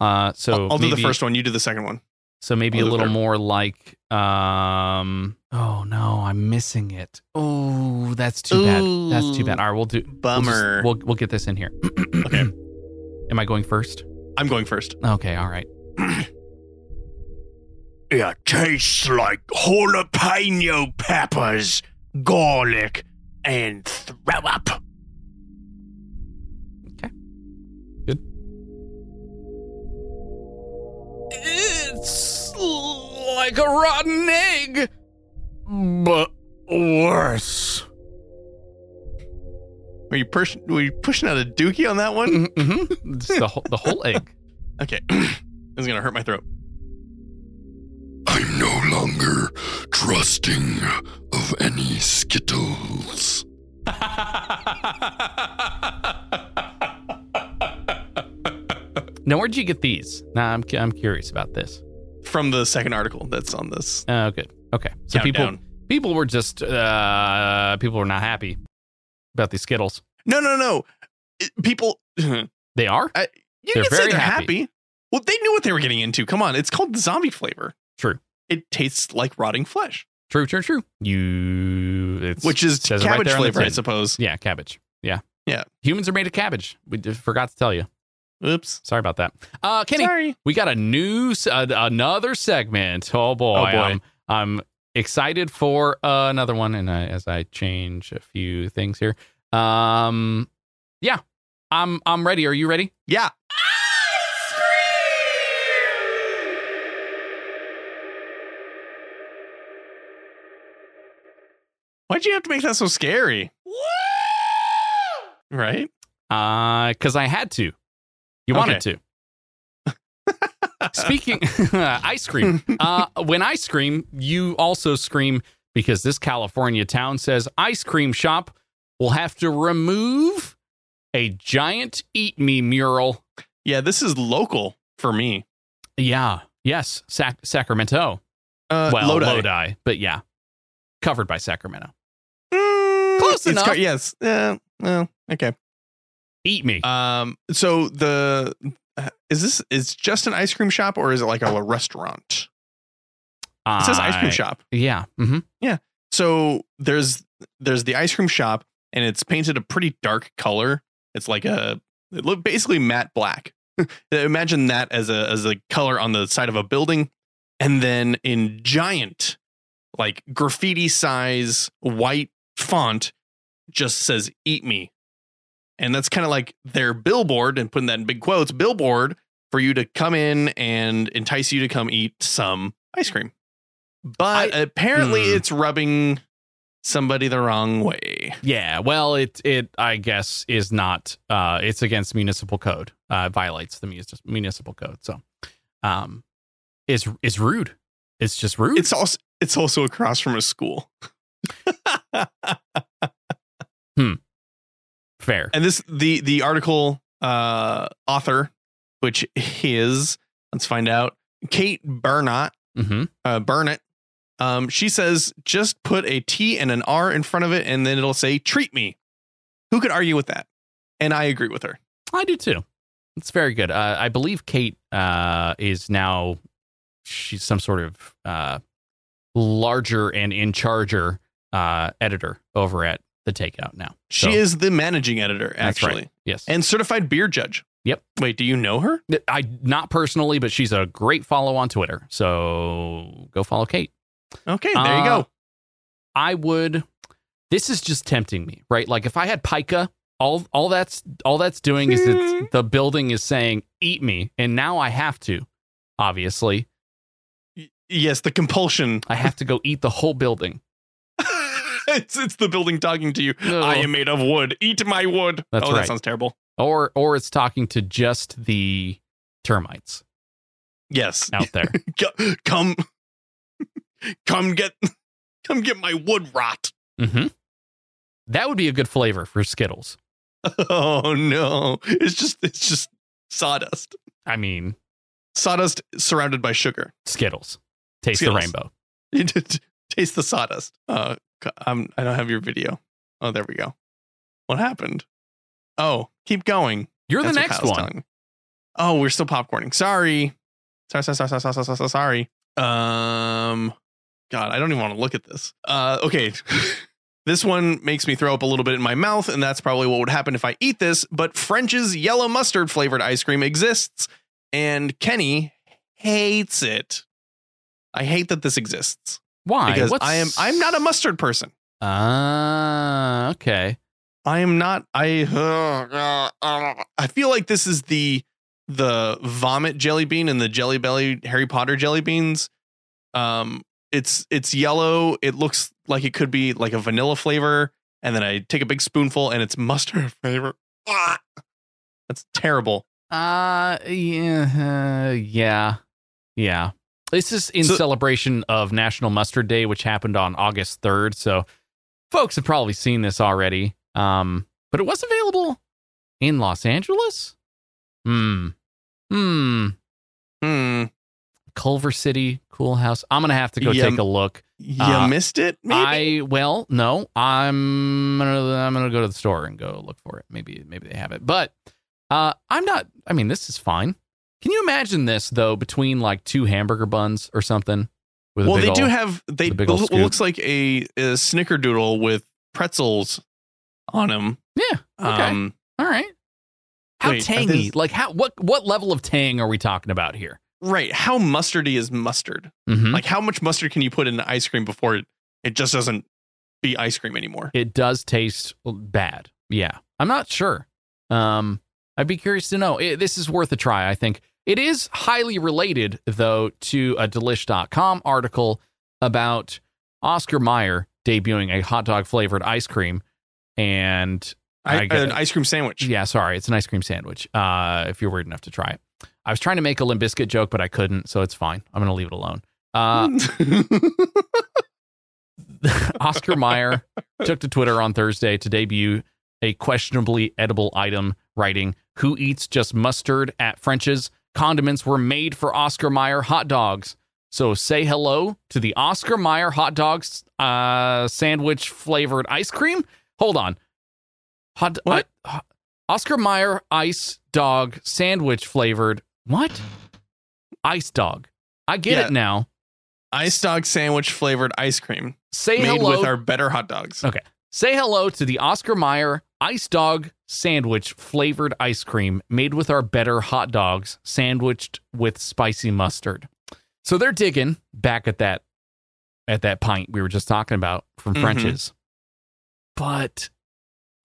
[SPEAKER 3] Uh, so
[SPEAKER 2] I'll, I'll do the first one. You do the second one.
[SPEAKER 3] So maybe a little more like, um, oh no, I'm missing it. Oh, that's too bad. That's too bad. All right, we'll do. we'll just-
[SPEAKER 2] Bummer.
[SPEAKER 3] We'll we'll, get this in here.
[SPEAKER 2] Okay.
[SPEAKER 3] Am I going first?
[SPEAKER 2] I'm going first.
[SPEAKER 3] Okay. All right.
[SPEAKER 6] It tastes like jalapeno peppers, garlic, and throw up. Okay. Good.
[SPEAKER 3] It's like a rotten egg, but worse.
[SPEAKER 2] Were you push, were you pushing out a dookie on that one?
[SPEAKER 3] Mm-hmm. Just the whole, the whole egg.
[SPEAKER 2] Okay. this is gonna hurt my throat.
[SPEAKER 7] I'm no longer trusting of any Skittles.
[SPEAKER 3] Now, where'd you get these? Now, I'm I'm curious about this.
[SPEAKER 2] From the second article that's on this.
[SPEAKER 3] Oh, good. Okay. So people
[SPEAKER 2] Countdown.
[SPEAKER 3] people were just uh people were not happy about these Skittles.
[SPEAKER 2] No, no, no. It- people,
[SPEAKER 3] They are
[SPEAKER 2] They're
[SPEAKER 3] They're
[SPEAKER 2] can say
[SPEAKER 3] very
[SPEAKER 2] they're
[SPEAKER 3] happy.
[SPEAKER 2] happy. Well, they knew what they were getting into. Come on, it's called zombie flavor.
[SPEAKER 3] True.
[SPEAKER 2] It tastes like rotting flesh,
[SPEAKER 3] true, true, true. You, it's,
[SPEAKER 2] which is
[SPEAKER 3] right
[SPEAKER 2] cabbage
[SPEAKER 3] the
[SPEAKER 2] flavor, I suppose.
[SPEAKER 3] Yeah, cabbage. Yeah,
[SPEAKER 2] Yeah.
[SPEAKER 3] Humans are made of cabbage. We forgot to tell you.
[SPEAKER 2] Oops.
[SPEAKER 3] Sorry about that. Uh, Kenny,
[SPEAKER 2] Sorry.
[SPEAKER 3] we got a new uh, another segment. Oh boy,
[SPEAKER 2] Oh, boy.
[SPEAKER 3] I'm, I'm excited for uh, another one. And I, as I change a few things here, um, yeah, I'm I'm ready. Are you ready?
[SPEAKER 2] Yeah. Why'd you have to make that so scary? Right?
[SPEAKER 3] Uh, because I had to. You wanted to. Speaking ice cream. Uh, when I scream, you also scream because this California town says ice cream shop will have to remove a giant eat me mural.
[SPEAKER 2] Yeah, this is local for me.
[SPEAKER 3] Yeah. Yes. Sac- Sacramento.
[SPEAKER 2] Uh,
[SPEAKER 3] well,
[SPEAKER 2] Lodi.
[SPEAKER 3] Lodi. but yeah, covered by Sacramento.
[SPEAKER 2] Mm,
[SPEAKER 3] Close enough.
[SPEAKER 2] co- yes. Yeah. Well, okay.
[SPEAKER 3] Eat me.
[SPEAKER 2] Um. So the uh, is this is just an ice cream shop or is it like a, restaurant? It says ice cream shop.
[SPEAKER 3] Yeah. Mm-hmm. Yeah.
[SPEAKER 2] So there's there's the ice cream shop and it's painted a pretty dark color. It's like a it look basically matte black. Imagine that as a as a color on the side of a building, and then in giant, like graffiti size white font, just says "Eat me," and that's kind of like their billboard and putting that in big quotes billboard for you to come in and entice you to come eat some ice cream. But
[SPEAKER 3] I-
[SPEAKER 2] apparently,
[SPEAKER 3] Hmm.
[SPEAKER 2] it's rubbing somebody the wrong way.
[SPEAKER 3] Yeah, well, it it I guess is not. Uh, it's against municipal code. Uh, violates the munis- municipal code. So, um, it's it's rude. It's just rude.
[SPEAKER 2] It's also it's also across from a school.
[SPEAKER 3] fair.
[SPEAKER 2] And this the the article uh author, which is let's find out, Kate Bernot,
[SPEAKER 3] hmm
[SPEAKER 2] uh Bernot. Um, she says just put a T and an R in front of it, and then it'll say treat me. Who could argue with that? And I agree with her.
[SPEAKER 3] I do too. It's very good. Uh, I believe Kate uh, is now she's some sort of uh, larger and in charger uh, editor over at the Takeout now.
[SPEAKER 2] She
[SPEAKER 3] So,
[SPEAKER 2] is the managing editor, actually,
[SPEAKER 3] right. yes.
[SPEAKER 2] and certified beer judge.
[SPEAKER 3] Yep.
[SPEAKER 2] Wait, do you know her?
[SPEAKER 3] I not personally, but she's a great follow on Twitter. So go follow Kate.
[SPEAKER 2] Okay, there you
[SPEAKER 3] Uh,
[SPEAKER 2] go.
[SPEAKER 3] I would. This is just tempting me, right? Like if I had pica, all all that's all that's doing is it's the building is saying "eat me," and now I have to. Obviously,
[SPEAKER 2] Yes, the compulsion.
[SPEAKER 3] I have to go eat the whole building.
[SPEAKER 2] it's it's the building talking to you.
[SPEAKER 3] No.
[SPEAKER 2] I am made of wood. Eat my wood.
[SPEAKER 3] That's
[SPEAKER 2] oh, that sounds terrible.
[SPEAKER 3] Or or it's talking to just the termites
[SPEAKER 2] Yes.
[SPEAKER 3] out there.
[SPEAKER 2] Come come get come get my wood rot.
[SPEAKER 3] Mm-hmm. That would be a good flavor for Skittles.
[SPEAKER 2] Oh no. It's just it's just sawdust.
[SPEAKER 3] I mean,
[SPEAKER 2] Sawdust surrounded by sugar.
[SPEAKER 3] Skittles. Taste
[SPEAKER 2] Skittles.
[SPEAKER 3] the rainbow.
[SPEAKER 2] Taste the sawdust. Uh I'm I don't have your video. Oh, there we go. What happened? Oh, keep going.
[SPEAKER 3] You're
[SPEAKER 2] That's
[SPEAKER 3] the next one.
[SPEAKER 2] Oh, we're still popcorning. Sorry. Sorry, sorry, sorry, sorry, sorry, sorry, sorry, sorry. Um, God, I don't even want to look at this. Uh, okay. this one makes me throw up a little bit in my mouth, and that's probably what would happen if I eat this. But French's yellow mustard flavored ice cream exists, and Kenny hates it. I hate that this exists
[SPEAKER 3] Why?
[SPEAKER 2] because
[SPEAKER 3] What's-
[SPEAKER 2] I am I'm not a mustard person.
[SPEAKER 3] Ah, okay.
[SPEAKER 2] I am not. I I feel like this is the the vomit jelly bean and the jelly belly Harry Potter jelly beans. Um, it's it's yellow. It looks like it could be like a vanilla flavor, and then I take a big spoonful and it's mustard flavor. Ah! That's terrible.
[SPEAKER 3] Uh, yeah, uh, yeah, yeah. This is in
[SPEAKER 2] So-
[SPEAKER 3] celebration of National Mustard Day, which happened on August 3rd. So folks have probably seen this already. Um, but it was available in Los Angeles. Hmm. Hmm.
[SPEAKER 2] Hmm.
[SPEAKER 3] Culver City, Coolhaus. I'm gonna have to go
[SPEAKER 2] Yeah.
[SPEAKER 3] take a look.
[SPEAKER 2] You
[SPEAKER 3] Uh,
[SPEAKER 2] missed it. Maybe.
[SPEAKER 3] I well, no, I'm gonna I'm gonna go to the store and go look for it. Maybe maybe they have it, but uh, I'm not. I mean, this is fine. Can you imagine this though between like two hamburger buns or something?
[SPEAKER 2] Well, they do have they
[SPEAKER 3] the big ol'
[SPEAKER 2] it
[SPEAKER 3] scoop.
[SPEAKER 2] looks like a, a snickerdoodle with pretzels on them.
[SPEAKER 3] yeah. Okay,
[SPEAKER 2] Um,
[SPEAKER 3] all right. How
[SPEAKER 2] wait,
[SPEAKER 3] tangy?
[SPEAKER 2] these-
[SPEAKER 3] Like how what what level of tang are we talking about here?
[SPEAKER 2] right. How mustardy is mustard?
[SPEAKER 3] Mm-hmm.
[SPEAKER 2] Like how much mustard can you put in ice cream before it, it just doesn't be ice cream anymore?
[SPEAKER 3] it does taste bad. Yeah, I'm not sure. Um, I'd be curious to know. It, this is worth a try. I think it is highly related, though, to a Delish.com article about Oscar Mayer debuting a hot dog flavored ice cream, and
[SPEAKER 2] I,
[SPEAKER 3] I
[SPEAKER 2] an ice cream sandwich.
[SPEAKER 3] yeah, sorry, it's an ice cream sandwich. Uh, if you're weird enough to try it, I was trying to make a Limp Bizkit joke, but I couldn't, so it's fine. I'm gonna leave it alone. Uh, Oscar Mayer took to Twitter on Thursday to debut a questionably edible item, writing, Who eats just mustard at French's? Condiments were made for Oscar Mayer hot dogs. So say hello to the Oscar Mayer hot dogs uh, sandwich flavored ice cream. Hold on. Hot,
[SPEAKER 2] What?
[SPEAKER 3] Oscar Mayer ice dog sandwich flavored. What? Ice dog. I get
[SPEAKER 2] Yeah.
[SPEAKER 3] it now.
[SPEAKER 2] ice dog sandwich flavored ice cream
[SPEAKER 3] Say
[SPEAKER 2] made
[SPEAKER 3] hello
[SPEAKER 2] with our better hot dogs.
[SPEAKER 3] Okay. Say hello to the Oscar Mayer Ice Dog Sandwich flavored ice cream made with our better hot dogs, sandwiched with spicy mustard. So they're digging back at that at that pint we were just talking about from
[SPEAKER 2] Mhm.
[SPEAKER 3] French's. But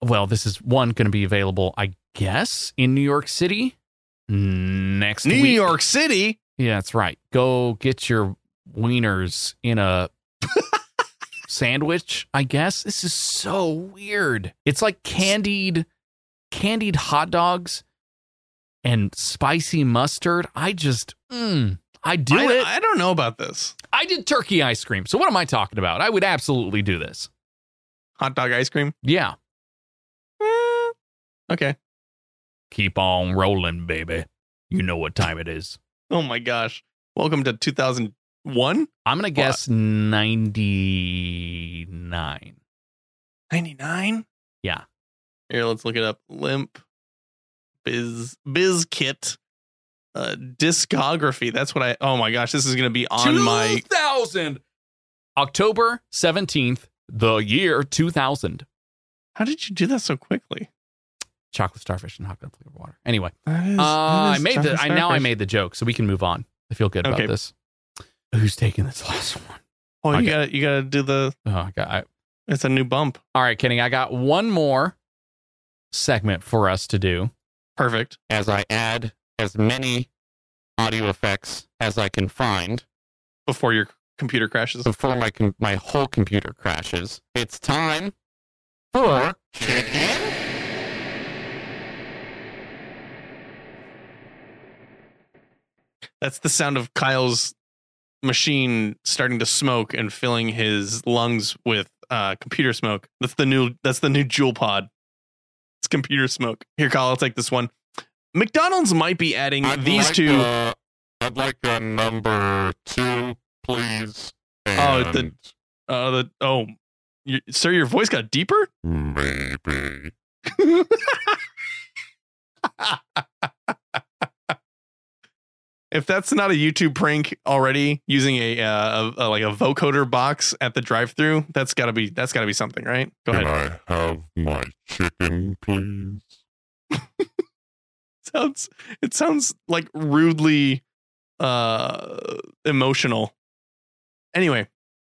[SPEAKER 3] well, this is one going to be available, I guess, in New York City next
[SPEAKER 2] New
[SPEAKER 3] week.
[SPEAKER 2] York City.
[SPEAKER 3] Yeah, that's right. Go get your wieners in a sandwich, I guess. This is so weird. It's like candied candied hot dogs and spicy mustard. I just mm, I do
[SPEAKER 2] I,
[SPEAKER 3] it.
[SPEAKER 2] I don't know about this.
[SPEAKER 3] I did turkey ice cream. So what am I talking about? I would absolutely do this.
[SPEAKER 2] Hot dog ice cream.
[SPEAKER 3] Yeah.
[SPEAKER 2] Eh, okay.
[SPEAKER 3] Keep on rolling, baby. You know what time it is.
[SPEAKER 2] Oh my gosh. Welcome to 2001?
[SPEAKER 3] I'm going to guess 99.
[SPEAKER 2] 99?
[SPEAKER 3] Yeah.
[SPEAKER 2] Here, let's look it up. Limp Biz Bizkit uh discography. That's what I Oh my gosh, this is going to be on my
[SPEAKER 3] 2000 October 17th, the year 2000.
[SPEAKER 2] How did you do that so quickly?
[SPEAKER 3] Chocolate starfish and hot gun flavored water. Anyway,
[SPEAKER 2] is-
[SPEAKER 3] uh, I made the
[SPEAKER 2] chocolate
[SPEAKER 3] I now I made the joke, so we can move on. I feel good
[SPEAKER 2] Okay.
[SPEAKER 3] about this. Who's taking this last one?
[SPEAKER 2] Oh, you got you got to do the
[SPEAKER 3] Oh, I got I,
[SPEAKER 2] it's a new bump.
[SPEAKER 3] All right, Kenny, I got one more segment for us to do.
[SPEAKER 2] Perfect.
[SPEAKER 8] as I add as many audio effects as I can find
[SPEAKER 2] Before your computer crashes.
[SPEAKER 8] before my com- my whole computer crashes. It's time for chicken.
[SPEAKER 2] That's the sound of Kyle's machine starting to smoke and filling his lungs with uh, computer smoke. That's the new. That's the new Juul Pod. It's computer smoke. Here, Kyle, I'll take this one. McDonald's might be adding
[SPEAKER 8] I'd
[SPEAKER 2] these
[SPEAKER 8] like,
[SPEAKER 2] two.
[SPEAKER 8] uh, I'd like a number two, please.
[SPEAKER 2] Oh, the- Uh, the oh, you, sir, your voice got deeper.
[SPEAKER 8] maybe.
[SPEAKER 2] if that's not a YouTube prank already, using a, uh, a, a like a vocoder box at the drive-through, that's gotta be that's gotta be something, right? Go
[SPEAKER 8] Can
[SPEAKER 2] ahead.
[SPEAKER 8] I have my chicken, please?
[SPEAKER 2] sounds it sounds like rudely uh emotional. Anyway,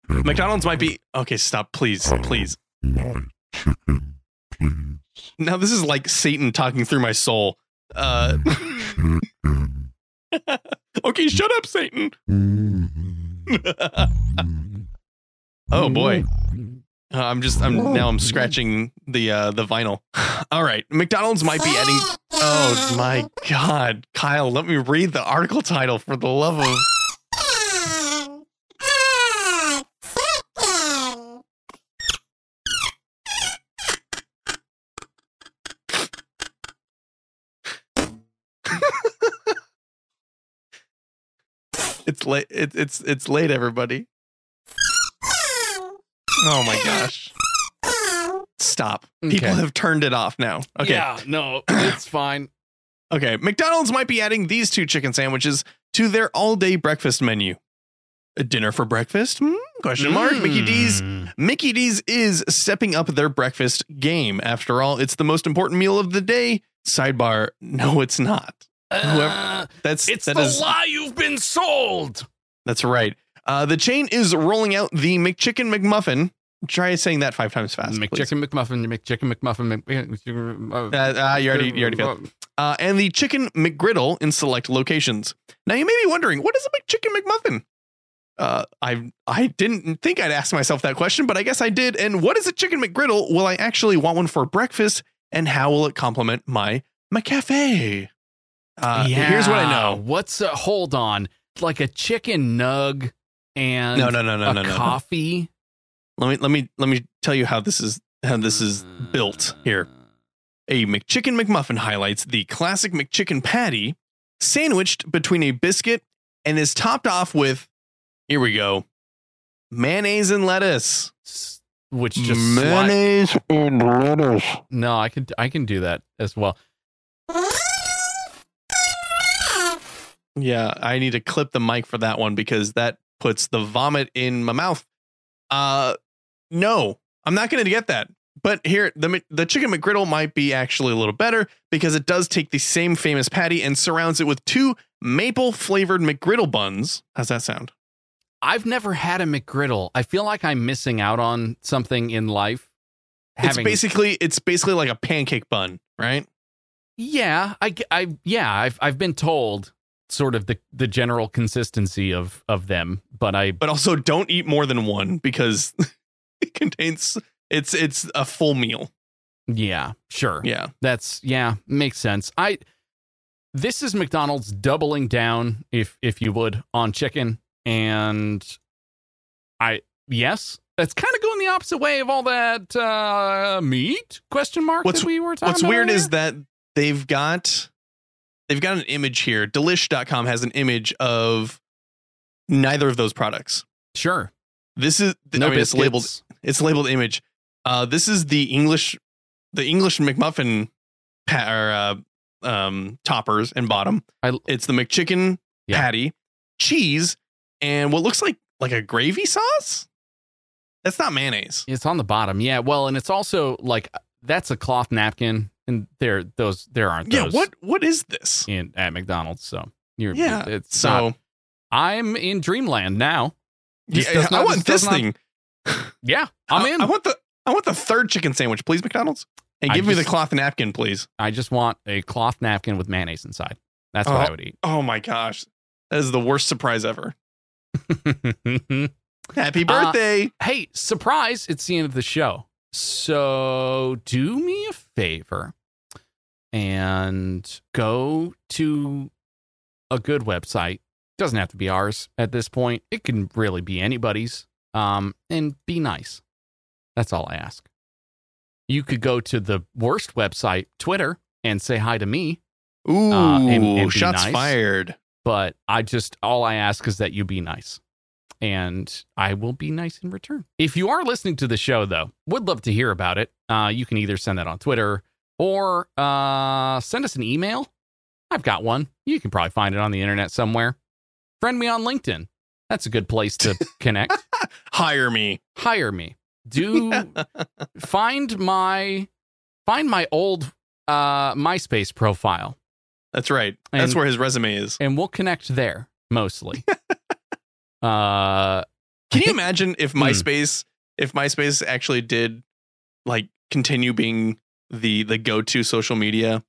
[SPEAKER 8] Can
[SPEAKER 2] McDonald's
[SPEAKER 8] I
[SPEAKER 2] might be okay. Stop, please, please.
[SPEAKER 8] My chicken, please.
[SPEAKER 2] Now this is like Satan talking through my soul. Uh,
[SPEAKER 8] Chicken.
[SPEAKER 2] okay, shut up, Satan. Oh boy. Uh, I'm just I'm now I'm scratching the uh the vinyl. All right, McDonald's might be adding Oh my god. Kyle, let me read the article title for the love of It's late it, it's it's late everybody. Oh my gosh. Stop. People
[SPEAKER 3] Okay.
[SPEAKER 2] have turned it off now. Okay.
[SPEAKER 3] Yeah, no, it's fine.
[SPEAKER 2] Okay, McDonald's might be adding these two chicken sandwiches to their all-day breakfast menu. A dinner for breakfast? Hmm? Question mark. Mickey D's.
[SPEAKER 3] Mm.
[SPEAKER 2] Mickey D's is stepping up their breakfast game. After all, it's the most important meal of the day. Sidebar: No, it's not. Whoever-
[SPEAKER 3] Uh,
[SPEAKER 2] That's
[SPEAKER 3] it's
[SPEAKER 2] that
[SPEAKER 3] the
[SPEAKER 2] is-
[SPEAKER 3] lie you've been sold.
[SPEAKER 2] that's right. Uh, the chain is rolling out the McChicken McMuffin. Try saying that five times fast. please.
[SPEAKER 3] McChicken McMuffin, McChicken McMuffin, McChicken.
[SPEAKER 2] Uh, uh, you already you already failed. uh, and the chicken McGriddle in select locations. Now you may be wondering, what is a McChicken McMuffin? Uh, I I didn't think I'd ask myself that question, but I guess I did. And what is a chicken McGriddle? Will I actually want one for breakfast? And how will it complement my McCafe? Uh, Here's what I know.
[SPEAKER 3] What's a hold on? Like a chicken nug and
[SPEAKER 2] No, no, no, no, no, no.
[SPEAKER 3] coffee.
[SPEAKER 2] Let me let me let me tell you how this is how this is built here. A McChicken McMuffin highlights the classic McChicken patty sandwiched between a biscuit and is topped off with here we go. Mayonnaise and lettuce.
[SPEAKER 3] Which just sli-
[SPEAKER 7] Mayonnaise and lettuce.
[SPEAKER 3] no, I could I can do that as well.
[SPEAKER 2] Yeah, I need to clip the mic for that one because that puts the vomit in my mouth. Uh no, I'm not going to get that. But here the the chicken McGriddle might be actually a little better because it does take the same famous patty and surrounds it with two maple flavored McGriddle buns. How's that sound?
[SPEAKER 3] I've never had a McGriddle. I feel like I'm missing out on something in life.
[SPEAKER 2] It's basically it's basically like a pancake bun, right?
[SPEAKER 3] yeah, I, I yeah, I've I've been told sort of the the general consistency of of them, but I
[SPEAKER 2] But also don't eat more than one because it contains it's it's a full meal.
[SPEAKER 3] yeah, sure.
[SPEAKER 2] Yeah.
[SPEAKER 3] That's yeah, makes sense. I this is McDonald's doubling down, if if you would, on chicken, and I yes, that's kind of going the opposite way of all that uh meat question mark
[SPEAKER 2] What's-
[SPEAKER 3] that we were talking.
[SPEAKER 2] What's weird
[SPEAKER 3] earlier?
[SPEAKER 2] is that they've got they've got an image here. Delish.com has an image of neither of those products.
[SPEAKER 3] sure
[SPEAKER 2] This is
[SPEAKER 3] no
[SPEAKER 2] I mean, it's labeled it's labeled image. Uh this is the English the English McMuffin pa- or, uh, um toppers and bottom.
[SPEAKER 3] I-
[SPEAKER 2] it's the McChicken
[SPEAKER 3] Yeah.
[SPEAKER 2] patty, cheese, and what looks like like a gravy sauce. That's not mayonnaise.
[SPEAKER 3] It's on the bottom, yeah. Well, and it's also like that's a cloth napkin, and there those there aren't
[SPEAKER 2] Yeah, what what is this?
[SPEAKER 3] in at McDonald's. So you're
[SPEAKER 2] Yeah,
[SPEAKER 3] It's
[SPEAKER 2] So
[SPEAKER 3] not- I'm in dreamland now. This
[SPEAKER 2] yeah,
[SPEAKER 3] not-
[SPEAKER 2] I want
[SPEAKER 3] this
[SPEAKER 2] this
[SPEAKER 3] does not-
[SPEAKER 2] thing.
[SPEAKER 3] Yeah, I'm
[SPEAKER 2] I,
[SPEAKER 3] in.
[SPEAKER 2] I want the I want the third chicken sandwich, please, McDonald's. And
[SPEAKER 3] I
[SPEAKER 2] give me the cloth napkin, please.
[SPEAKER 3] I just want a cloth napkin with mayonnaise inside. That's what
[SPEAKER 2] Oh.
[SPEAKER 3] I would eat.
[SPEAKER 2] Oh my gosh. That is the worst surprise ever. Happy
[SPEAKER 3] Uh,
[SPEAKER 2] birthday.
[SPEAKER 3] hey, surprise! It's the end of the show. So do me a favor and go to a good website. Doesn't have to be ours at this point. It can really be anybody's. Um, and be nice. That's all I ask. You could go to the worst website, Twitter, and say hi to me.
[SPEAKER 2] Ooh,
[SPEAKER 3] Uh, and- and
[SPEAKER 2] shots
[SPEAKER 3] nice.
[SPEAKER 2] fired.
[SPEAKER 3] But I just, all I ask is that you be nice. And I will be nice in return. If you are listening to the show, though, would love to hear about it. Uh, you can either send that on Twitter or uh, send us an email. I've got one. You can probably find it on the internet somewhere. Friend me on LinkedIn. That's a good place to connect.
[SPEAKER 2] Hire me.
[SPEAKER 3] Hire me. Do find my find my old uh MySpace profile
[SPEAKER 2] That's right. That's
[SPEAKER 3] And-
[SPEAKER 2] where his resume is.
[SPEAKER 3] and we'll connect there mostly. uh
[SPEAKER 2] Can you imagine if
[SPEAKER 3] Hmm.
[SPEAKER 2] MySpace, if MySpace actually did like continue being the the go to social media,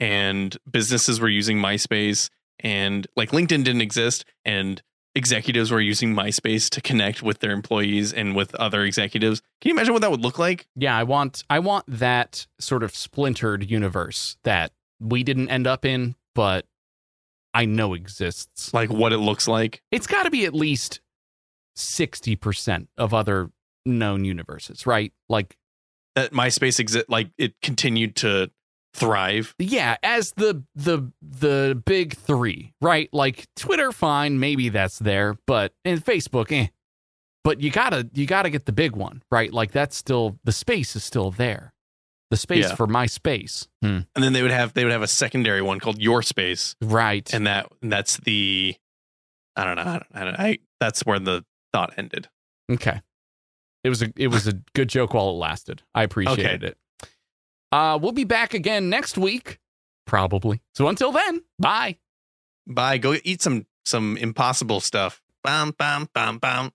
[SPEAKER 2] and businesses were using MySpace, and like LinkedIn didn't exist, and executives were using MySpace to connect with their employees and with other executives. Can you imagine what that would look like?
[SPEAKER 3] yeah, I want I want that sort of splintered universe that we didn't end up in, but I know exists.
[SPEAKER 2] Like what it looks like?
[SPEAKER 3] It's got to be at least 60% of other known universes, right? Like
[SPEAKER 2] That MySpace exist like it continued to thrive.
[SPEAKER 3] yeah as the the the big three right like twitter fine maybe that's there but and facebook eh but you gotta you gotta get the big one right like that's still the space is still there the space
[SPEAKER 2] Yeah.
[SPEAKER 3] for my space Hmm.
[SPEAKER 2] And then they would have they would have a secondary one called Your Space.
[SPEAKER 3] right
[SPEAKER 2] and that and that's the I don't know. I, don't, I, don't, I that's where the thought ended.
[SPEAKER 3] okay it was a it was a good joke while it lasted i appreciated it uh we'll be back again next week probably so until then bye
[SPEAKER 2] Bye. Go eat some some impossible stuff. Bam bam bam bam.